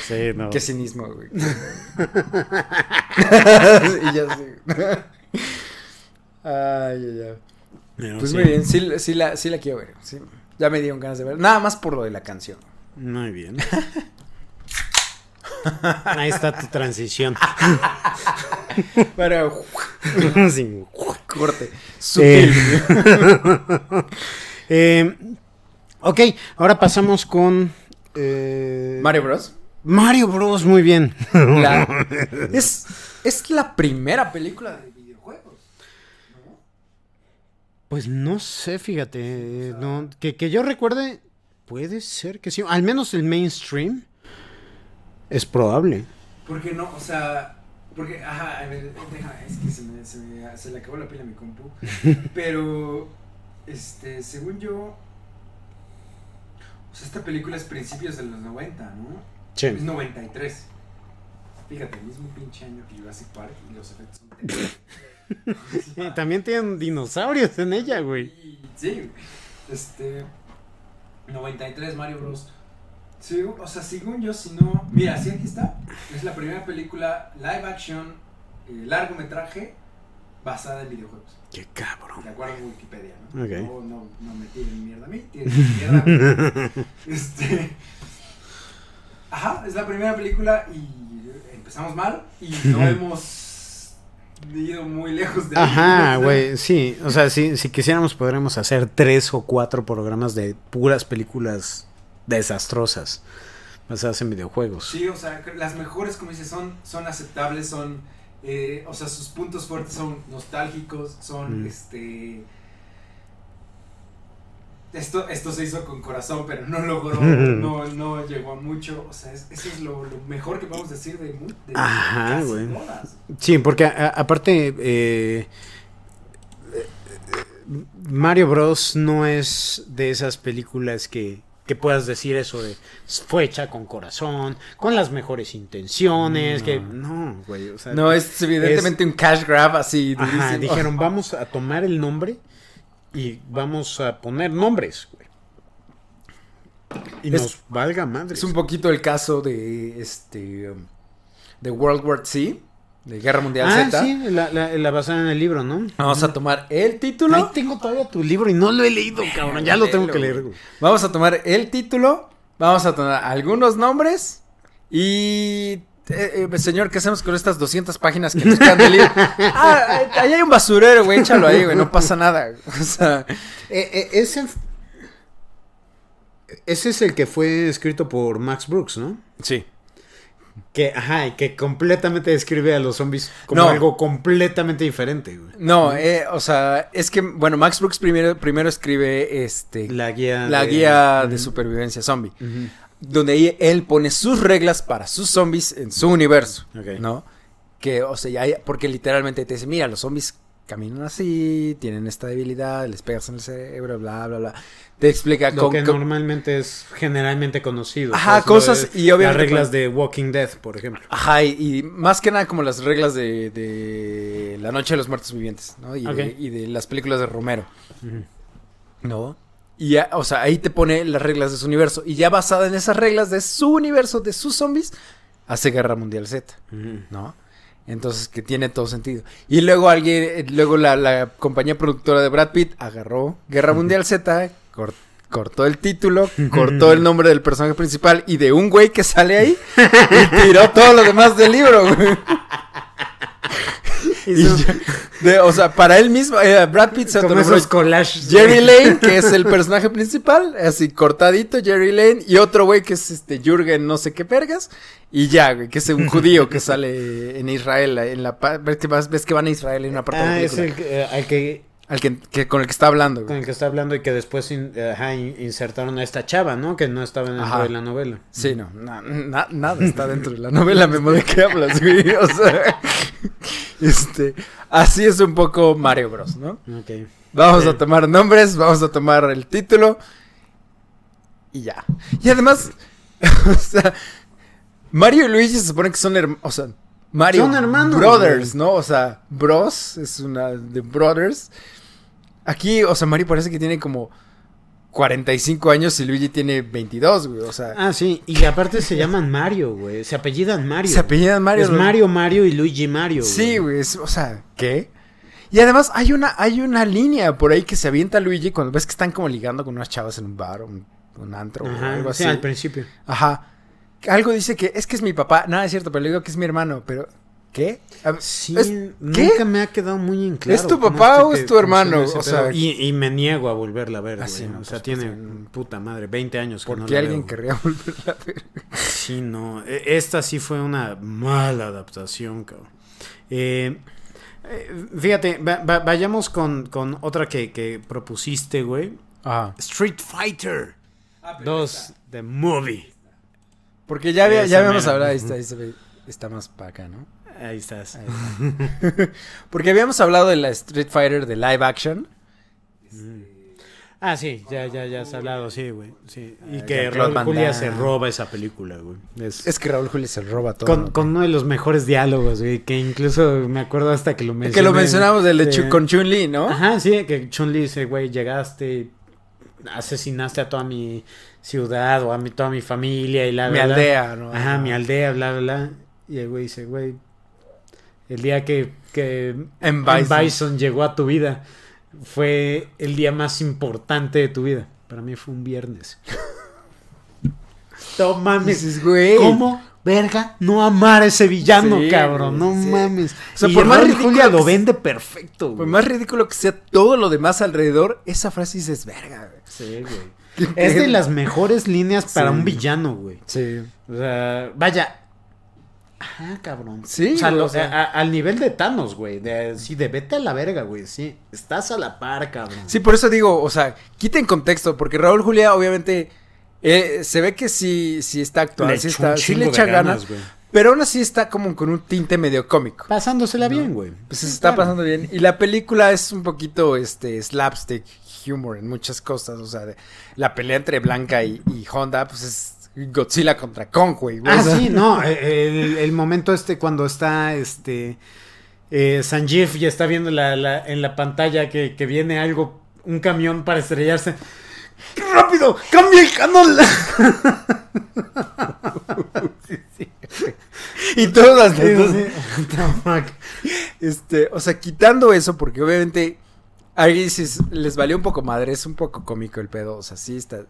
Sí, no. Qué cinismo, güey. y ya sí. Ay, ay. Pero Pues sí. muy bien, sí, sí la, sí la quiero ver. sí. Ya me dieron ganas de ver. Nada más por lo de la canción. Muy bien. [LAUGHS] Ahí está tu transición. [LAUGHS] Para [LAUGHS] Sí. corte. Sutil. Eh, ok, ahora pasamos con eh, Mario Bros. Mario Bros. Muy bien. La- es, es la primera película de videojuegos. Pues no sé, fíjate. eh, no, que, que yo recuerde, puede ser que sí. Al menos el mainstream es probable. Porque no, o sea, porque, ajá, a ver, deja, es que se, me, se, me- se le acabó la pila a mi compu. [LAUGHS] Pero, este, según yo, o sea, esta película es principios de los 90, ¿no? Sí. Es 93. Fíjate, el mismo pinche año que Jurassic Park y los efectos son. [LAUGHS] Eh, También tienen dinosaurios en ella, güey. Sí, este. 93 Mario Bros. Sí, o sea, según yo, si no. Mira, sí, aquí está. Es la primera película live action, eh, largometraje, basada en videojuegos. Qué cabrón. De acuerdo a Wikipedia, ¿no? Ok. No, no, no me tiren mierda a mí, tiren mierda a mí. [LAUGHS] Este. Ajá, es la primera película y empezamos mal y no hemos ido muy lejos de. Ajá, [LAUGHS] güey, sí. O sea, si, si quisiéramos, podríamos hacer tres o cuatro programas de puras películas desastrosas basadas en videojuegos. Sí, o sea, las mejores, como dices, son, son aceptables, son, eh, o sea, sus puntos fuertes son nostálgicos, son, Mm. este... Esto, esto se hizo con corazón, pero no logró, [LAUGHS] no, no llegó a mucho, o sea, es- eso es lo, lo mejor que podemos decir de, de Ajá, casi güey. todas. Sí, porque a- aparte eh, eh, Mario Bros no es de esas películas que, que puedas decir eso de fue hecha con corazón, con las mejores intenciones, No. que no, güey, o sea, No, es evidentemente un cash grab así Ajá, dijeron, [LAUGHS] vamos a tomar el nombre y vamos a poner nombres, güey. Y Es- nos valga madre. Es un poquito el caso de, este, de World War Z, de Guerra Mundial Ah, Z. sí, la, la, la basada en el libro, ¿no? Vamos a tomar el título. Ahí tengo todavía tu libro y no lo he leído, cabrón. Ya lo tengo que leer, güey. Vamos a tomar el título, vamos a tomar algunos nombres y... eh, eh, señor, ¿qué hacemos con estas 200 páginas que nos quedan del libro? [LAUGHS] Ah, ahí hay un basurero, güey, échalo ahí, güey, no pasa nada. [LAUGHS] O sea, eh, ese, ese es el que fue escrito por Max Brooks, ¿no? sí. Que, ajá, y que completamente describe a los zombies como No. algo completamente diferente, güey. No, eh, o sea, es que, bueno, Max Brooks primero, primero escribe este, la, La guía. guía de supervivencia zombie, Ujú. donde ahí él pone sus reglas para sus zombies en su universo. ¿no? Que, o sea, ya porque literalmente te dice, mira, los zombies caminan así, tienen esta debilidad, les pegas en el cerebro, bla, bla, bla. Te explica Lo con- que con- normalmente es generalmente conocido. Ajá, Pues, cosas de- y obviamente Las reglas de Walking Dead, por ejemplo. Ajá, y, y más que nada como las reglas de, de La Noche de los Muertos Vivientes, ¿no? Y, de, Ok. y de las películas de Romero, ¿no? Y ya, o sea, ahí te pone las reglas de su universo. Y ya basada en esas reglas de su universo, de sus zombies, hace Guerra Mundial Z, ¿no? Entonces, que tiene todo sentido. Y luego alguien, eh, luego la, la compañía productora de Brad Pitt agarró Guerra Mundial Z, cor- cortó el título, [LAUGHS] cortó el nombre del personaje principal y de un güey que sale ahí, y tiró todo lo demás del libro, güey. Y de- o sea, para él mismo, eh, Brad Pitt se como esos collages. Jerry Lane, que es el personaje principal, así cortadito, Jerry Lane, y otro güey que es este Jürgen no sé qué vergas, y ya, güey, que es un judío que sale en Israel, en la ves que, vas- ves que van a Israel en una parte de Ah, es el que, eh, al que al que, que- con el que está hablando, con el que está hablando y que después in- ajá, in- insertaron a esta chava, ¿no? Que no estaba dentro Ajá. de la novela. Sí, no, na- na- nada está dentro de la novela, Memo, ¿de qué hablas, güey? [LAUGHS] O sea, [LAUGHS] este, así es un poco Mario Bros, ¿no? Ok. Vamos a tomar nombres, vamos a tomar el título y ya. Y además, [LAUGHS] o sea, Mario y Luigi se supone que son hermanos, o sea, Mario Son hermanos, Brothers. ¿no? O sea, Bros es una de Brothers. Aquí, o sea, Mario parece que tiene como 45 años y Luigi tiene 22, güey, o sea, Ah, sí, y aparte se llaman Mario, güey. Se apellidan Mario. se apellidan Mario. Es. Mario, Mario y Luigi Mario. Sí, güey, es- o sea, ¿qué? Y además hay una, hay una línea por ahí que se avienta Luigi cuando ves que están como ligando con unas chavas en un bar, un, un antro o algo sí, así. al principio. Ajá. Algo dice que es que es mi papá. Nada es cierto, pero le digo que es mi hermano. Pero, ¿qué? Sí, es- nunca me ha quedado muy en claro. ¿Es tu papá que o es tu hermano? O sea, y, y me niego a volverla a ver, Ah, güey. sí, no, o sea, pues, tiene pues, puta madre, 20 años que ¿Por no qué la alguien veo. querría [LAUGHS] volverla a ver? Sí, no. e- Esta sí fue una mala adaptación, cabrón. Eh, eh, fíjate, va- va- vayamos con, con otra que, que propusiste, güey. Ajá. Street Fighter 2, The Movie. Porque ya, había, ya habíamos hablado, ahí está, ahí se ve- está más para acá, ¿no? Ahí estás. Ahí está. [LAUGHS] Porque habíamos hablado de la Street Fighter de live action. Ah, sí, ya, ya, ya has hablado, sí, güey. Sí. Y Ah, que Raúl Julia se roba esa película, güey. Es, Es que Raúl Julia se roba todo. con, ¿no? con uno de los mejores diálogos, güey. Que incluso me acuerdo hasta que lo mencioné. que lo mencionamos del de con Chun-Li, ¿no? Ajá, sí, que Chun-Li dice, güey, llegaste, asesinaste a toda mi ciudad o a mi, toda mi familia y la Mi aldea, ¿no? Ajá, mi aldea, bla, bla, bla. Y el güey dice, güey, el día que, que En. Bison. Bison. llegó a tu vida fue el día más importante de tu vida. Para mí fue un viernes. [LAUGHS] no mames, güey. ¿cómo verga no amar a ese villano, Sí, cabrón? No sí. mames. O sea, y por más Raúl ridículo Julia que lo vende perfecto, Por güey. más ridículo que sea todo lo demás alrededor, esa frase dices, verga, güey. Sí, güey. Es de las mejores líneas para Sí. un villano, güey. Sí. O sea, vaya. Ajá, cabrón. Sí, o sea, güey, lo- o sea- a- al nivel de Thanos, güey. De, sí, de vete a la verga, güey. Sí, estás a la par, cabrón. Sí, por eso digo, o sea, quiten contexto, porque Raúl Julia, obviamente, eh, se ve que sí, sí está actuando, sí, está, le echa ganas, pero aún así está como con un tinte medio cómico. Pasándosela bien, güey. Pues se Sí, está claro. pasando bien. Y la película es un poquito, este, slapstick humor en muchas cosas, o sea, de- la pelea entre Blanca y, y Honda, pues es Godzilla contra Kong, güey. Ah, o sea, sí, no. eh, El, el momento este cuando está este. Eh, Sanjeev ya está viendo la, la- en la pantalla que, que viene algo, un camión para estrellarse. ¡Qué rápido! ¡Cambia el canal! [LAUGHS] Y todas las Sí. [LAUGHS] Este, o sea, quitando eso, porque obviamente dices, les valió un poco madre, es un poco cómico el pedo, o sea, sí está.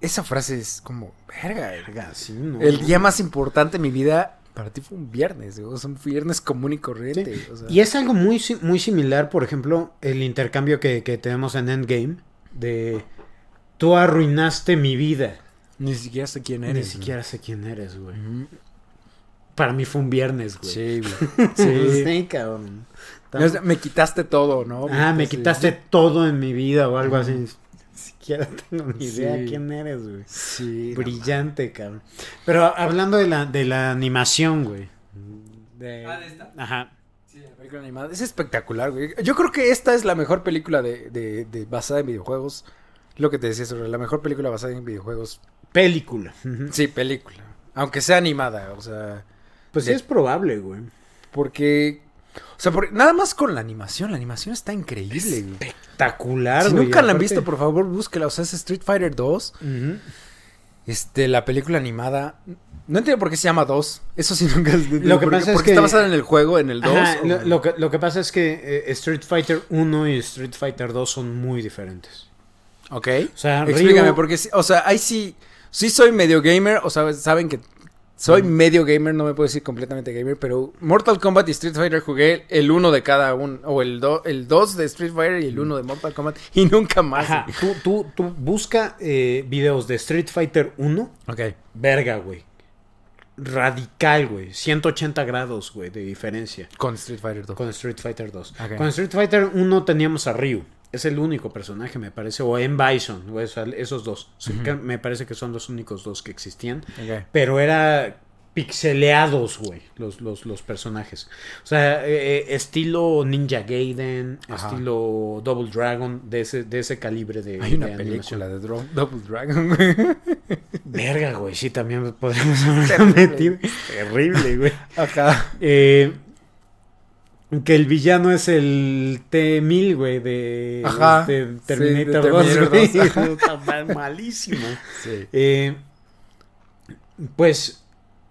Esa frase es como, verga, Verga, sí, no. el día más importante de mi vida para ti fue un viernes, o sea, un viernes común y corriente. Sí. o sea. Y es algo muy, muy similar, por ejemplo, el intercambio que, que tenemos en Endgame de tú arruinaste mi vida. Ni siquiera sé quién Ni eres. siquiera sé quién eres, güey. Para mí fue un viernes, güey. Sí, güey. [LAUGHS] Sí. Sí, cabrón. Me quitaste todo, ¿no? Ah, me Sí. quitaste todo en mi vida o algo así. Ni siquiera tengo ni Sí. idea quién eres, güey. Sí. no Brillante, cabrón. Pero hablando de la, de la animación, güey. De... Ah, ¿de esta? Ajá. Sí, la película animada. Es espectacular, güey. Yo creo que esta es la mejor película de, de, de basada en videojuegos. Lo que te decía sobre la mejor película basada en videojuegos. Película. Sí, película. Aunque sea animada, o sea. Pues sí es probable, güey. Porque. O sea, por- nada más con la animación. La animación está increíble, güey. Espectacular, Si güey. nunca la han visto, por favor, búsquela. O sea, es Street Fighter 2. Ujú. Este, la película animada. No entiendo por qué se llama 2. Eso sí [LAUGHS] nunca. Lo que porque, pasa es porque que- está basada en el juego, en el 2. Ajá, o- lo, lo que, lo que pasa es que eh, Street Fighter 1 y Street Fighter 2 son muy diferentes. Ok. O sea, Explícame, Ryu- porque, o sea, ahí sí, sí soy medio gamer, o sea, saben que Soy medio gamer, no me puedo decir completamente gamer, pero Mortal Kombat y Street Fighter jugué el uno de cada uno, o el 2 el dos de Street Fighter y el uno de Mortal Kombat, y nunca más. Ajá, tú, tú, tú busca eh, videos de Street Fighter 1. Ok. Verga, güey. Radical, güey. 180 grados, güey, de diferencia. Con Street Fighter 2. Con Street Fighter 2. Ok. Con Street Fighter 1 teníamos a Ryu. Es el único personaje, me parece. O en Bison. o esa- esos dos. Me parece que son los únicos dos que existían. Ok. Pero era pixeleados, güey, los, los, los personajes. O sea, eh, eh, estilo Ninja Gaiden, Ajá. estilo Double Dragon, de ese, de ese calibre de Hay una de película de Double Dragon, güey. [LAUGHS] Verga, güey, sí, también [LAUGHS] podríamos haberlo Terrible. metido. Terrible, güey. Ajá. Eh, que el villano es el T-1000, güey, de, Ajá. Sí, Terminator, de 2, Terminator güey. 2, ajá. [LAUGHS] Está mal- malísimo. Sí. Eh, pues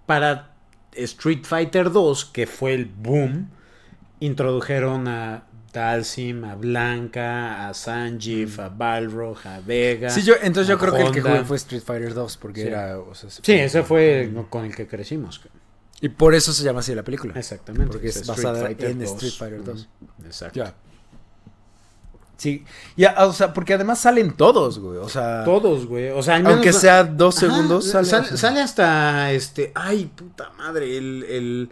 para Street Fighter 2, que fue el boom, introdujeron a Dalsim, a Blanca, a Sanjif, a Balrog, a Vega. Sí, yo, entonces yo creo que el que jugué fue Street Fighter 2, porque Sí. era... o sea, Sí, ese fue con el que crecimos. Y por eso se llama así la película. Exactamente. Porque es basada Fighter en 2. Street Fighter 2. Ujú, Exacto. Ya. Sí. Ya, o sea, porque además salen todos, güey. O sea, Todos, güey. O sea, menos- aunque sea dos Ajá, segundos, sale. sale, o sea. sale hasta este. Ay, puta madre. El. el-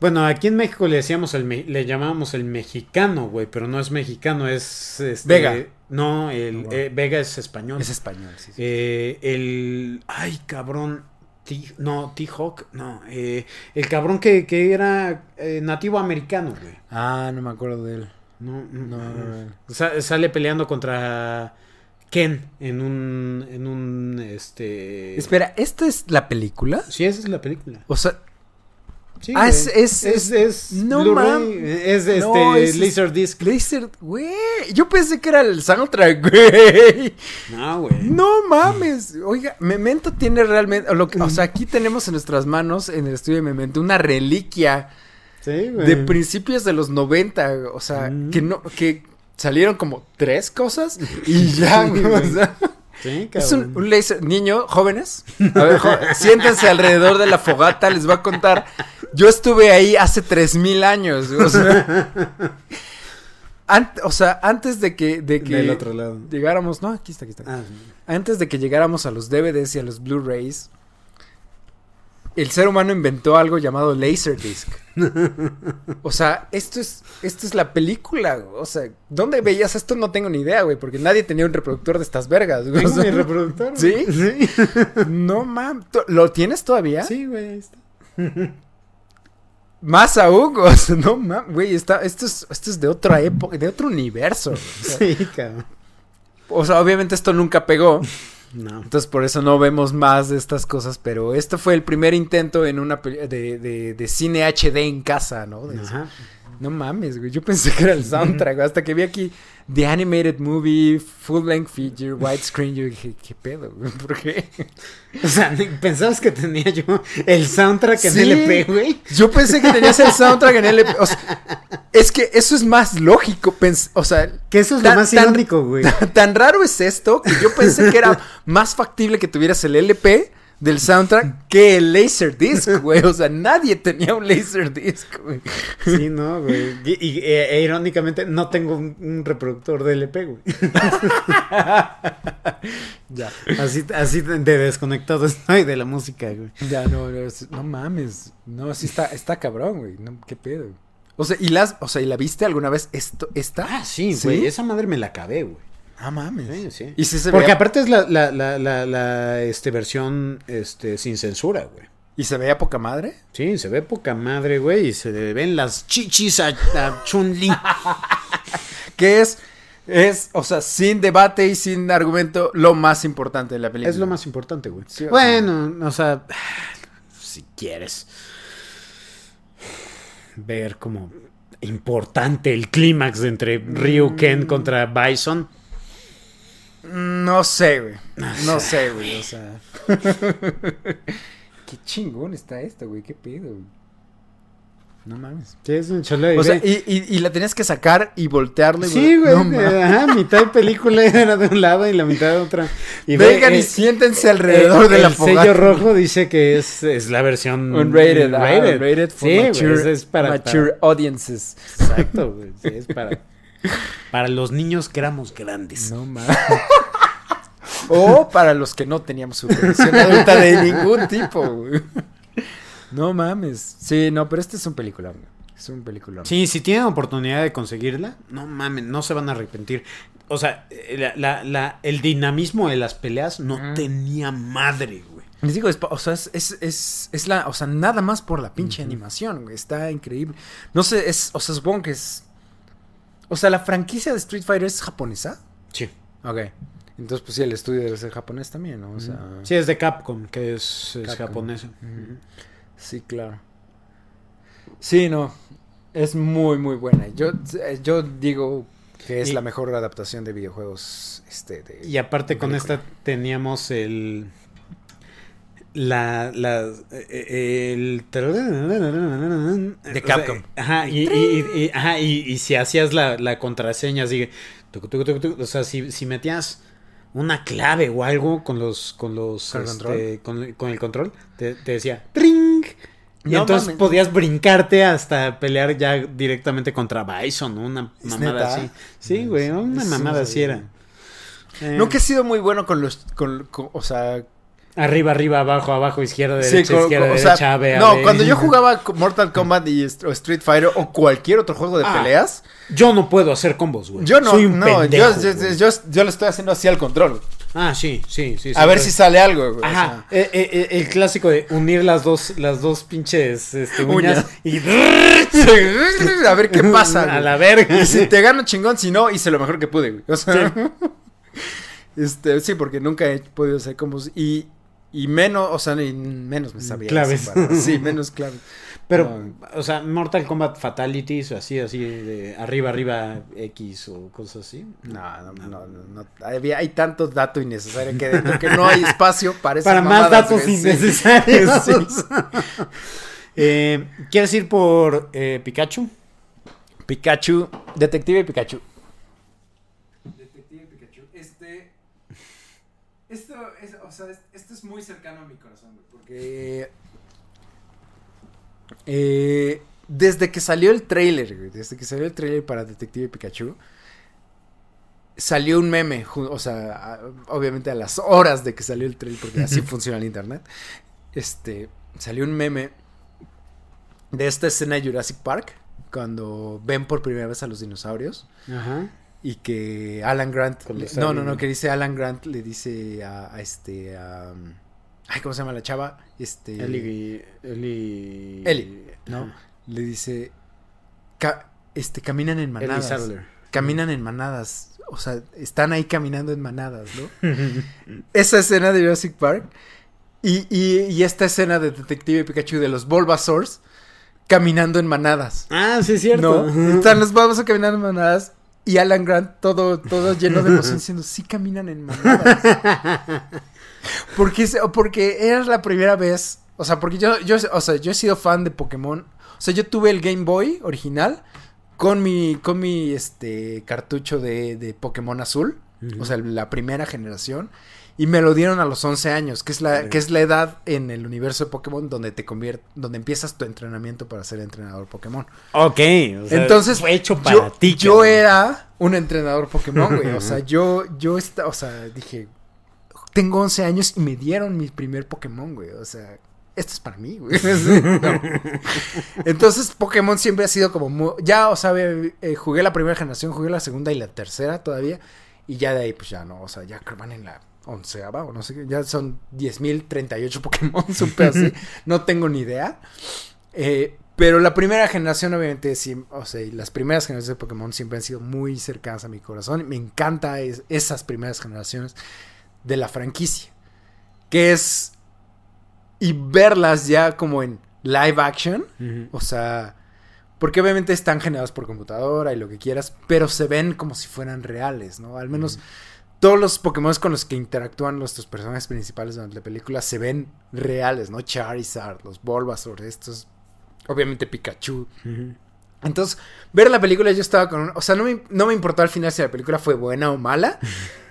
Bueno, aquí en México le decíamos el me- le llamábamos el mexicano, güey, pero no es mexicano, es este, Vega. No, el bueno. eh, Vega es español. Es español, sí. sí. Eh, el. Ay, cabrón. T- no, T-Hawk, no. eh, el cabrón que, que era eh, nativo americano, güey. Ah, no me acuerdo de él. No, No, no, no, no. Sa- sale peleando contra Ken en un. En un. Este. Espera, ¿esta es la película? Sí, esa es la película. O sea, Sí, Ah, es- es- es, es no Blu-ray, mam- Es este No, Laserdisc. Laser, güey. Yo pensé que era el soundtrack, güey. No, güey. No mames. Oiga, Memento tiene realmente. o lo que- o sea, aquí tenemos en nuestras manos, en el estudio de Memento, una reliquia Sí, güey. de principios de los 90. O sea, Mm. que no. que salieron como tres cosas y [LAUGHS] ya, güey. O sea, Sí, es un, un laser. Niño, jóvenes. A ver, jo- [LAUGHS] siéntense alrededor de la fogata, les voy a contar. Yo estuve ahí hace 3000 años. O sea, ant- o sea, antes de que, de que Del otro lado. llegáramos. No, aquí está, aquí está. Ah, Antes de que llegáramos a los DVDs y a los Blu-rays, el ser humano inventó algo llamado Laserdisc. [LAUGHS] o sea, esto es, esto es la película. güey. O sea, ¿dónde veías esto? No tengo ni idea, güey, porque nadie tenía un reproductor de estas vergas. güey. O Tengo sea, mi reproductor. ¿Sí? Sí. no mames. ¿Lo tienes todavía? Sí, güey. ahí está. Más aún, o sea, no mames, güey, está, esto es, esto es de otra época, de otro universo. güey. O sea, Sí, cabrón. o sea, obviamente esto nunca pegó. No. Entonces por eso no vemos más de estas cosas, pero esto fue el primer intento en una de, de, de cine HD en casa, ¿no? De- Ajá. No mames, güey, yo pensé que era el soundtrack, güey, hasta que vi aquí The Animated Movie, Full Length Feature, Widescreen, yo dije, ¿qué pedo? güey? ¿Por qué? O sea, pensabas que tenía yo el soundtrack en Sí. LP, güey. Yo pensé que tenías el soundtrack en LP, o sea, es que eso es más lógico, pens- o sea, Que eso es Tan- lo más irónico, güey. [LAUGHS] Tan raro es esto que yo pensé que era más factible que tuvieras el LP del soundtrack que el Laserdisc, [LAUGHS] güey. O sea, nadie tenía un Laserdisc, güey. Sí, no, güey. Y, y, eh, e irónicamente no tengo un, un reproductor de LP, güey. [LAUGHS] Ya. Así, así de desconectado estoy de la música, güey. Ya, no, no, no mames. No, sí está, está cabrón, güey. No, ¿Qué pedo? O sea, ¿y las, o sea, ¿y la viste alguna vez esto, esta? Ah, sí, ¿Sí? güey. Esa madre me la acabé, güey. Ah, mames. Sí, sí. Y sí se Porque veía, aparte es la, la, la, la, la, este, versión este, sin censura, güey. y se veía poca madre. Sí, se ve poca madre, güey, y se le ven las chichis a, a Chun-Li. [LAUGHS] Que es, es, o sea, sin debate y sin argumento, lo más importante de la película. Es lo más importante, güey. Sí, bueno, o sea, si quieres ver como importante el clímax entre Ryu Ken contra Bison. No sé, güey. No sé, güey. O sea. [LAUGHS] Qué chingón está esto, güey. Qué pedo, güey. No mames. Sí, es un cholo de O sea, y, y, y la tenías que sacar y voltearle. Sí, güey. No eh, mames. ajá, mitad de película [LAUGHS] era de un lado y la mitad de otra. Y Vengan ve, y eh, siéntense alrededor eh, de la el fogata. sello rojo dice que es, es la versión Unrated, ah, unrated. unrated for Sí, güey, mature, es para, mature audiences. Exacto, güey. Sí, es para, para los niños que éramos grandes. No mames. o para los que no teníamos supervisión adulta de ningún tipo. güey. No mames. Sí, no, pero este es un peliculón. Es un peliculón. Sí, si tienen oportunidad de conseguirla, no mames, no se van a arrepentir. O sea, eh, la, la- la- el dinamismo de las peleas no tenía madre, güey. Les digo, es, o sea, es, es, es, es la, o sea, nada más por la pinche animación, güey. Está increíble. No sé, es, o sea, supongo que es. O sea, la franquicia de Street Fighter es japonesa. Sí. Ok. Entonces, pues sí, el estudio debe ser japonés también, ¿no? O sea. Sí, es de Capcom, que es, es Capcom. japonesa. Sí, claro. Sí, no. Es muy, muy buena. Yo, eh, yo digo que es Y- la mejor adaptación de videojuegos. Este, de... Y aparte con esta teníamos el la la eh, el De Capcom. ajá, y, y- y- ajá, y- y si hacías la, la contraseña así, o sea, si, si metías una clave o algo con los con los ¿Con el este, con, con el control, te, te decía ¡tring! Y No entonces mames. podías brincarte hasta pelear ya directamente contra Bison. Una ¿Es mamada así. Sí, güey, una mamada así era. Eh, Nunca he sido muy bueno con los. Con, con- o sea. Arriba, arriba, abajo, abajo, izquierda, sí, derecha, con- izquierda, con- o sea, derecha, A, B, A, no, B. cuando yo [LAUGHS] jugaba Mortal Kombat y o Street Fighter o cualquier otro juego de Ah, peleas, Yo no puedo hacer combos, güey. yo no. Soy un no, pendejo, yo, yo, güey. yo, yo le estoy haciendo así al control. Ah, sí, sí, sí. a sí, ver si sale algo, güey. o Ajá, eh, eh, eh, el clásico de unir las dos, las dos pinches este, uñas, Uñas. y [LAUGHS] [LAUGHS] a ver qué pasa. a la verga. Y si te gano chingón, si no, hice lo mejor que pude, güey. O sea, este, sí, porque nunca he podido hacer combos y, y menos, o sea, menos me sabía. Claves. Sí, [LAUGHS] menos claves. Pero, No. o sea, Mortal Kombat Fatalities o así, así de arriba, arriba, X o cosas así. No, no, no, no, no. Había- hay tanto dato innecesario que dentro que no hay espacio para esas Para más datos innecesarios. [LAUGHS] Sí. [LAUGHS] Eh, ¿Quieres ir por eh, Pikachu? Pikachu, Detective Pikachu. Detective Pikachu, este. Esto es, o sea, es- muy cercano a mi corazón, güey, porque. eh, desde que salió el trailer, güey, desde que salió el trailer para Detective Pikachu, salió un meme, o sea, a- obviamente a las horas de que salió el trailer, porque así [LAUGHS] funciona el internet. Este, salió un meme de esta escena de Jurassic Park, cuando ven por primera vez a los dinosaurios Ajá. Y que Alan Grant, le- no, no, no, que dice Alan Grant le dice a, a este, a, ay, ¿cómo se llama la chava? Este, Eli. Eli. Eli, ¿no? Ajá. Le dice, "Ca- este, caminan en manadas, caminan en manadas, o sea, están ahí caminando en manadas, ¿no? [LAUGHS] Esa escena de Jurassic Park y, y, y esta escena de Detective Pikachu de los Bulbasaurs caminando en manadas. Ah, sí, es cierto. No, están los Bulbasaurs caminando en manadas y Alan Grant todo, todo lleno de emoción diciendo, sí caminan en manadas. [LAUGHS] porque, porque era la primera vez, o sea, porque yo, yo, o sea, yo he sido fan de Pokémon. O sea, yo tuve el Game Boy original con mi, con mi, este, cartucho de, de Pokémon azul. O sea, la primera generación. Y me lo dieron a los 11 años, que es la, Sí. que es la edad en el universo de Pokémon donde te conviert, donde empiezas tu entrenamiento para ser entrenador Pokémon. Ok. o sea, Entonces, fue hecho para yo, ti. yo era un entrenador Pokémon, güey. O sea, [LAUGHS] yo, yo, esta, o sea, dije, tengo 11 años y me dieron mi primer Pokémon, güey. O sea, esto es para mí, güey. [LAUGHS] No. Entonces, Pokémon siempre ha sido como, muy- ya, o sea, eh, jugué la primera generación, jugué la segunda y la tercera todavía. Y ya de ahí, pues ya no, o sea, ya que van en la onceava o no sé qué. Ya son 10.038 Pokémon, [LAUGHS] supe así. [LAUGHS] no tengo ni idea. Eh, pero la primera generación, obviamente, sí, o sea, y las primeras generaciones de Pokémon siempre han sido muy cercanas a mi corazón. Me encanta es- esas primeras generaciones de la franquicia. Que es. Y verlas ya como en live action. O sea. Porque obviamente están generadas por computadora y lo que quieras. Pero se ven como si fueran reales, ¿no? Al menos. Todos los Pokémon con los que interactúan nuestros personajes principales durante la película se ven reales, ¿no? Charizard, los Bulbasaur, estos obviamente Pikachu. Entonces, ver la película yo estaba con... O sea, no me, no me importó al final si la película fue buena o mala.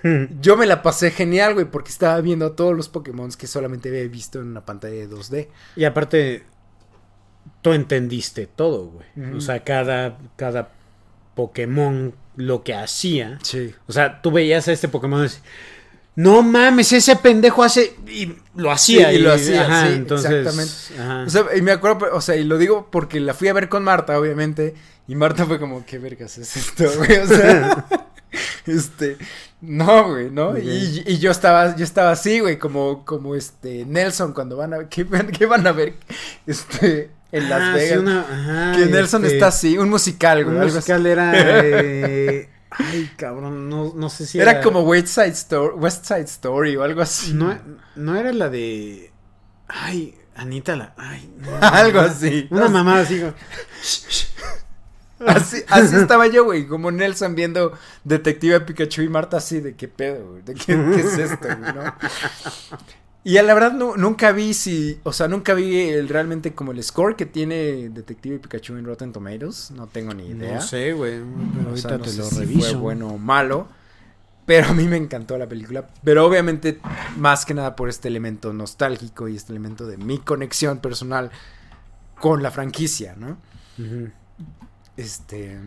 [LAUGHS] yo me la pasé genial, güey, porque estaba viendo a todos los Pokémon que solamente había visto en una pantalla de 2D. Y aparte, tú entendiste todo, güey. O sea, cada, cada Pokémon lo que hacía. Sí. O sea, tú veías a este Pokémon y decías, no mames, ese pendejo hace. Y lo hacía. Sí, y lo hacía, ajá, sí, entonces, exactamente. ajá. O sea, y me acuerdo, o sea, y lo digo porque la fui a ver con Marta, obviamente. Y Marta fue como, ¿qué vergas es esto, güey? O sea, [LAUGHS] este, no, güey, ¿no? Y, y yo estaba, yo estaba así, güey, como, como este, Nelson, cuando van a, ¿qué, qué van a ver? Este, en Las Ah, sí, Vegas. una- ajá, que Nelson este, está así, un musical, güey. Un así. musical era. [LAUGHS] eh, ay, cabrón, no, no sé si Era como West Side Story, West Side Story o algo así. No, no era la de. Ay, Anita la. Ay, no. [LAUGHS] Algo así. Una mamada así. como- [LAUGHS] Así, así estaba yo, güey, como Nelson viendo Detective Pikachu y Marta así de qué pedo, güey, de qué, qué es esto, güey, ¿no? Y a la verdad nu- nunca vi si, o sea, nunca vi el, realmente como el score que tiene Detective Pikachu en Rotten Tomatoes, no tengo ni idea. No sé, güey. Pero O ahorita sea, no te sé lo si reviso. fue bueno o malo, pero a mí me encantó la película, pero obviamente más que nada por este elemento nostálgico y este elemento de mi conexión personal con la franquicia, ¿no? Este.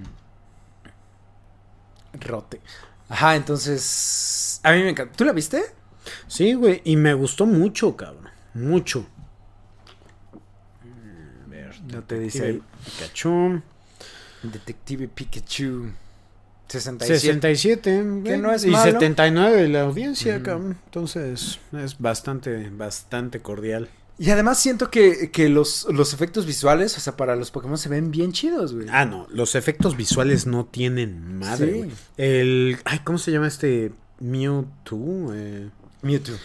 Rote. Ajá, entonces. A mí me encanta. ¿Tú la viste? Sí, güey. Y me gustó mucho, cabrón. Mucho. A ver, No te dice ahí. Pikachu. Detective Pikachu. 67. 67. güey, no es y malo. 79 la audiencia, cabrón. Entonces, es bastante, bastante cordial. Y además siento que, que los, los efectos visuales, o sea, para los Pokémon se ven bien chidos, güey. Ah, no, los efectos visuales no tienen madre, Sí. El. Ay, ¿cómo se llama este Mewtwo? Eh, Mewtwo.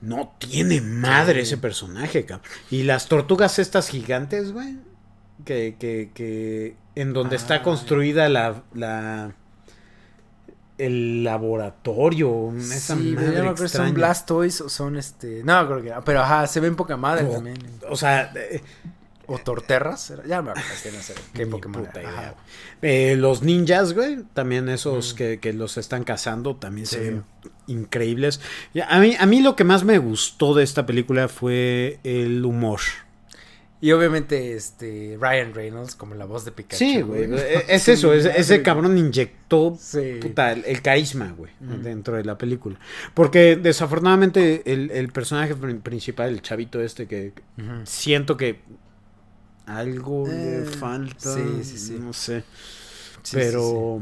no tiene madre ese personaje, cabrón. Y las tortugas estas gigantes, güey. Que, que, que. En donde Ah. está construida la. la el laboratorio. Esa sí, madre no extraña. son Blastoise o son este. No, creo que. Pero ajá, se ven poca madre también. O sea, O Torterras. Ya me acuerdo, qué Pokémon puta idea. Eh, los ninjas, güey, también esos Mm. que, que los están cazando, también se Sí. ven increíbles. Y a, mí, a mí lo que más me gustó de esta película fue el humor. Y obviamente, este, Ryan Reynolds como la voz de Pikachu. Sí, güey. [LAUGHS] Es Sí, eso, es- ese cabrón inyectó Sí. puta, el, el carisma, güey, Ujú. dentro de la película. Porque desafortunadamente el, el personaje pr- principal, el chavito este, que siento que algo Eh, le falta. sí, sí, sí. No sé. Sí, pero.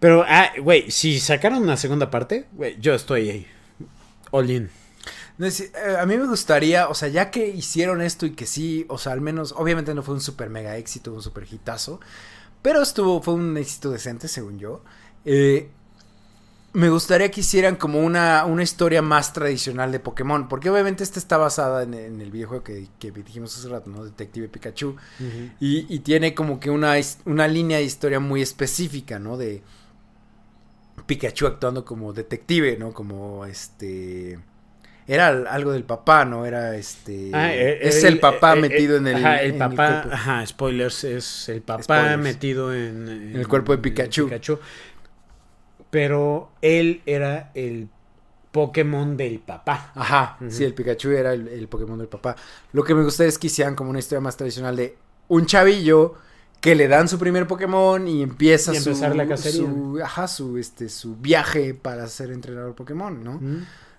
Pero, ah, güey, si sacaron una segunda parte, güey, yo estoy ahí. All in. No, es- eh, a mí me gustaría, o sea, ya que hicieron esto y que sí, o sea, al menos, obviamente no fue un super mega éxito, un super hitazo, pero estuvo, fue un éxito decente, según yo. Eh, me gustaría que hicieran como una, una historia más tradicional de Pokémon, porque obviamente esta está basada en, en el videojuego que, que dijimos hace rato, ¿no? Detective Pikachu. Y, y tiene como que una, una línea de historia muy específica, ¿no? De Pikachu actuando como detective, ¿no? Como este... Era al- algo del papá, ¿no? Era este... Ah, eh, es el, papá eh, metido eh, en el... Ajá, el en papá. cuerpo. ajá, spoilers. Es el papá Spoilers. metido en, En el cuerpo de Pikachu. Pero él era el Pokémon del papá. Ajá, sí, el Pikachu era el, el Pokémon del papá. Lo que me gustaría es que hicieran como una historia más tradicional de un chavillo que le dan su primer Pokémon y empieza Y su, la cacería. su- ajá, su, este, su viaje para ser entrenador Pokémon, ¿no?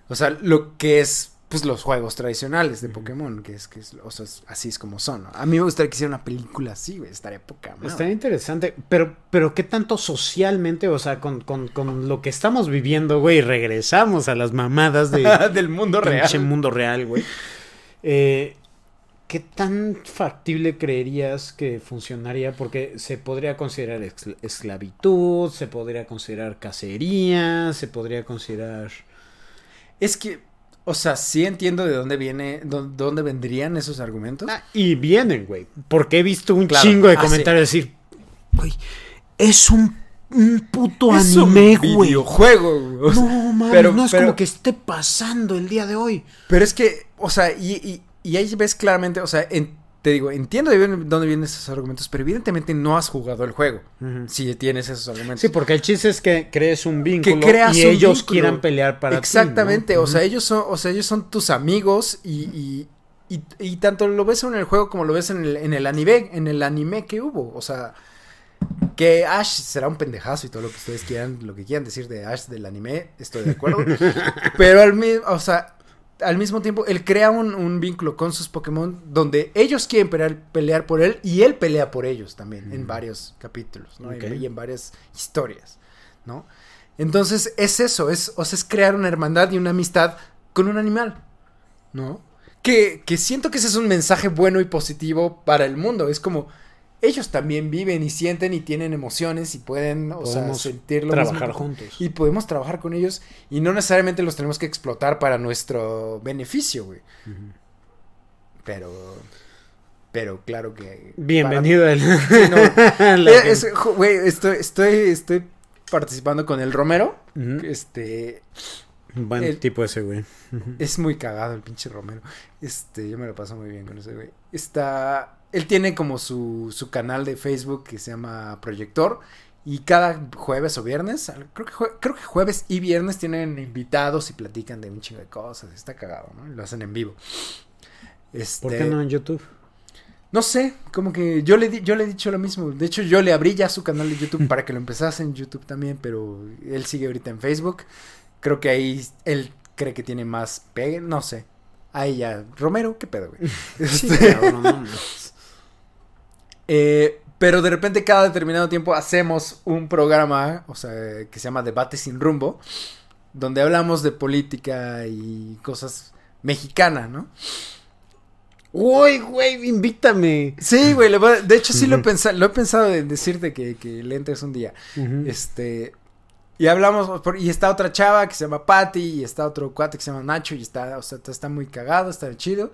O sea, lo que es, pues, los juegos tradicionales de. Pokémon, que es, que es, o sea, es- así es como son, ¿no? A mí me gustaría que hiciera una película así, güey, estaría poca madre. Está interesante, pero, pero ¿qué tanto socialmente, o sea, con, con, con lo que estamos viviendo, güey, regresamos a las mamadas de [LAUGHS] Del mundo real. mundo real, güey. Eh, ¿Qué tan factible creerías que funcionaría? Porque se podría considerar esclavitud, se podría considerar cacería, se podría considerar... Es que, o sea, sí entiendo de dónde viene, dó- dónde vendrían esos argumentos. Ah, y vienen, güey. Porque he visto un Claro. chingo de Ah, comentarios decir, güey, es un, un puto es un anime, güey. videojuego, güey. O sea, No, mames, pero- no es pero- como que esté pasando el día de hoy. Pero es que, o sea, y, y, y ahí ves claramente, o sea, en- te digo, entiendo de dónde vienen esos argumentos, pero evidentemente no has jugado el juego. Si tienes esos argumentos. Sí, porque el chiste es que crees un vínculo creas y ellos vínculo. quieran pelear para ti, Exactamente, ¿no? o sea, ellos son, o sea, ellos son tus amigos y, y, y- y tanto lo ves en el juego como lo ves en el, en el anime, en el anime que hubo, o sea, que Ash será un pendejazo y todo lo que ustedes quieran, lo que quieran decir de Ash del anime, estoy de acuerdo, [LAUGHS] pero al mismo, o sea, al mismo tiempo él crea un, un vínculo con sus Pokémon donde ellos quieren pelear, pelear por él y él pelea por ellos también en Mm. varios capítulos, ¿no? Y- y en varias historias, ¿no? Entonces es eso, es, o sea, es crear una hermandad y una amistad con un animal, ¿no? Que, que siento que ese es un mensaje bueno y positivo para el mundo. Es como, ellos también viven y sienten y tienen emociones y pueden, o sea, Podemos sentir lo trabajar mismo. juntos. Y podemos trabajar con ellos y no necesariamente los tenemos que explotar para nuestro beneficio, güey. Pero, pero claro que... Bienvenido para- [LAUGHS] Eh, es- jo- güey, estoy, estoy, estoy participando con el Romero. Este, Buen el- tipo ese, güey. Es muy cagado el pinche Romero. Este, yo me lo paso muy bien con ese güey. Está. Él tiene como su, su canal de Facebook que se llama Proyector. Y cada jueves o viernes, creo que, jue- creo que jueves y viernes tienen invitados y platican de un chingo de cosas. Está cagado, ¿no? Y lo hacen en vivo. Este, ¿Por qué no en YouTube? No sé, como que yo le, di- yo le he dicho lo mismo. De hecho, yo le abrí ya su canal de YouTube para que lo empezase en YouTube también, pero él sigue ahorita en Facebook. Creo que ahí él cree que tiene más pegue, no sé. Ahí ya, Romero, qué pedo, güey. [LAUGHS] Sí, Este, no mames. Eh, pero de repente cada determinado tiempo hacemos un programa, o sea, que se llama Debate sin rumbo, donde hablamos de política y cosas mexicanas, ¿no? Uy, güey, invítame. Sí, güey, de hecho sí lo he pensado, lo he pensado de decirte que, que le entres un día. Este, y hablamos, por- y está otra chava que se llama Patty, y está otro cuate que se llama Nacho, y está, o sea, está muy cagado, está chido.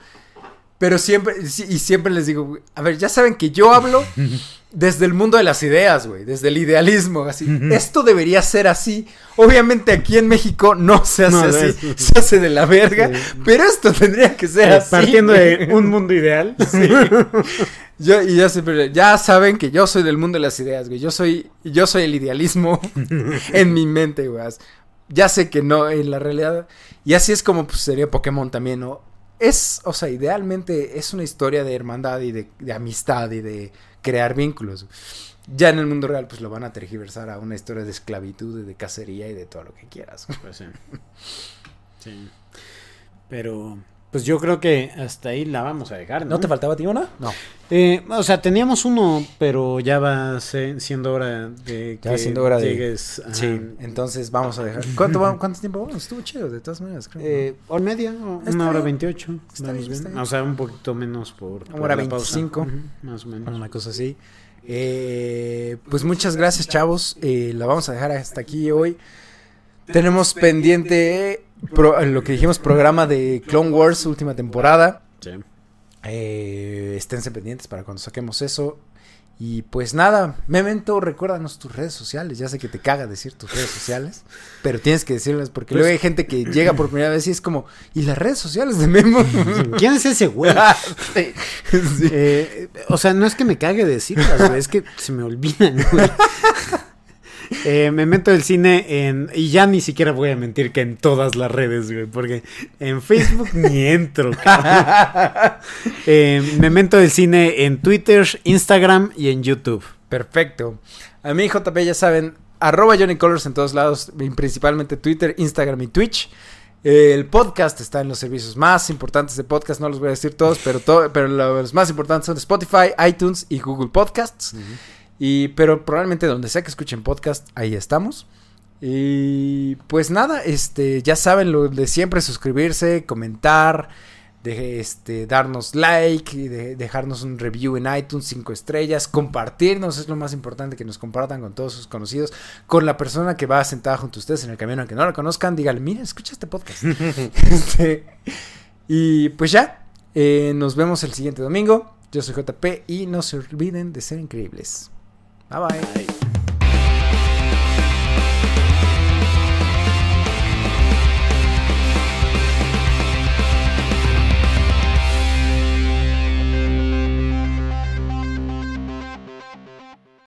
Pero siempre, y siempre les digo, a ver, ya saben que yo hablo [LAUGHS] desde el mundo de las ideas, güey, desde el idealismo, así. Esto debería ser así. Obviamente aquí en México no se hace No, así, se hace de la verga, Sí. pero esto tendría que ser así. Partiendo güey. de [LAUGHS] un mundo ideal. Sí. Yo, y yo siempre, ya saben que yo soy del mundo de las ideas, güey. Yo soy, yo soy el idealismo [LAUGHS] en mi mente, güey. Ya sé que no, en la realidad. Y así es como pues, sería Pokémon también, ¿no? Es, o sea, idealmente es una historia de hermandad y de, amistad y de crear vínculos. Ya en el mundo real, pues lo van a tergiversar a una historia de esclavitud y de cacería y de todo lo que quieras. Pues sí. Sí. Pero, pues yo creo que hasta ahí la vamos a dejar, ¿no? faltaba a ti una? No. Eh, o sea, teníamos uno, pero ya va siendo hora de Ya que va siendo hora de- llegues. ajá. Sí, entonces vamos a dejar. ¿Cuánto, va- ¿Cuánto tiempo vamos? Estuvo chido, de todas maneras, creo. ¿no? Eh, hora media, o una hora veintiocho. O sea, un poquito menos por, por hora la pausa. 25. Ujú, más o menos. Una cosa así. Eh, pues muchas gracias, chavos. Eh, la vamos a dejar hasta aquí hoy. Tenemos pendiente pro- lo que dijimos, programa de Clone Wars, última temporada. Sí. Eh, esténse pendientes para cuando saquemos eso. Y pues nada, Memento, recuérdanos tus redes sociales. Ya sé que te caga decir tus redes sociales, pero tienes que decirlas porque Pues- luego hay gente que llega por primera vez y es como, ¿y las redes sociales de Memo? [LAUGHS] ¿Quién es ese güey? Sí, [LAUGHS] sí. Eh, o sea, no es que me cague decirlas, güey, es que se me olvidan, güey. [LAUGHS] Eh, me meto el cine en. Y ya ni siquiera voy a mentir que en todas las redes, güey. Porque en Facebook ni entro, cabrón. Eh, me meto el cine en Twitter, Instagram y en YouTube. Perfecto. A mí, JP, ya saben, arroba Johnny Colors en todos lados, principalmente Twitter, Instagram y Twitch. Eh, El podcast está en los servicios más importantes de podcast, no los voy a decir todos, pero, to- pero los más importantes son Spotify, iTunes y Google Podcasts. Y, pero probablemente donde sea que escuchen podcast, ahí estamos. Y pues nada, este, ya saben lo de siempre, suscribirse, comentar, de, este, darnos like, y de- dejarnos un review en iTunes, cinco estrellas, compartirnos, es lo más importante que nos compartan con todos sus conocidos, con la persona que va sentada junto a ustedes en el camión, aunque no la conozcan, díganle, mira, escucha este podcast. [LAUGHS] Este, y pues ya, eh, nos vemos el siguiente domingo. Yo soy JP y no se olviden de ser increíbles. 拜拜。Bye.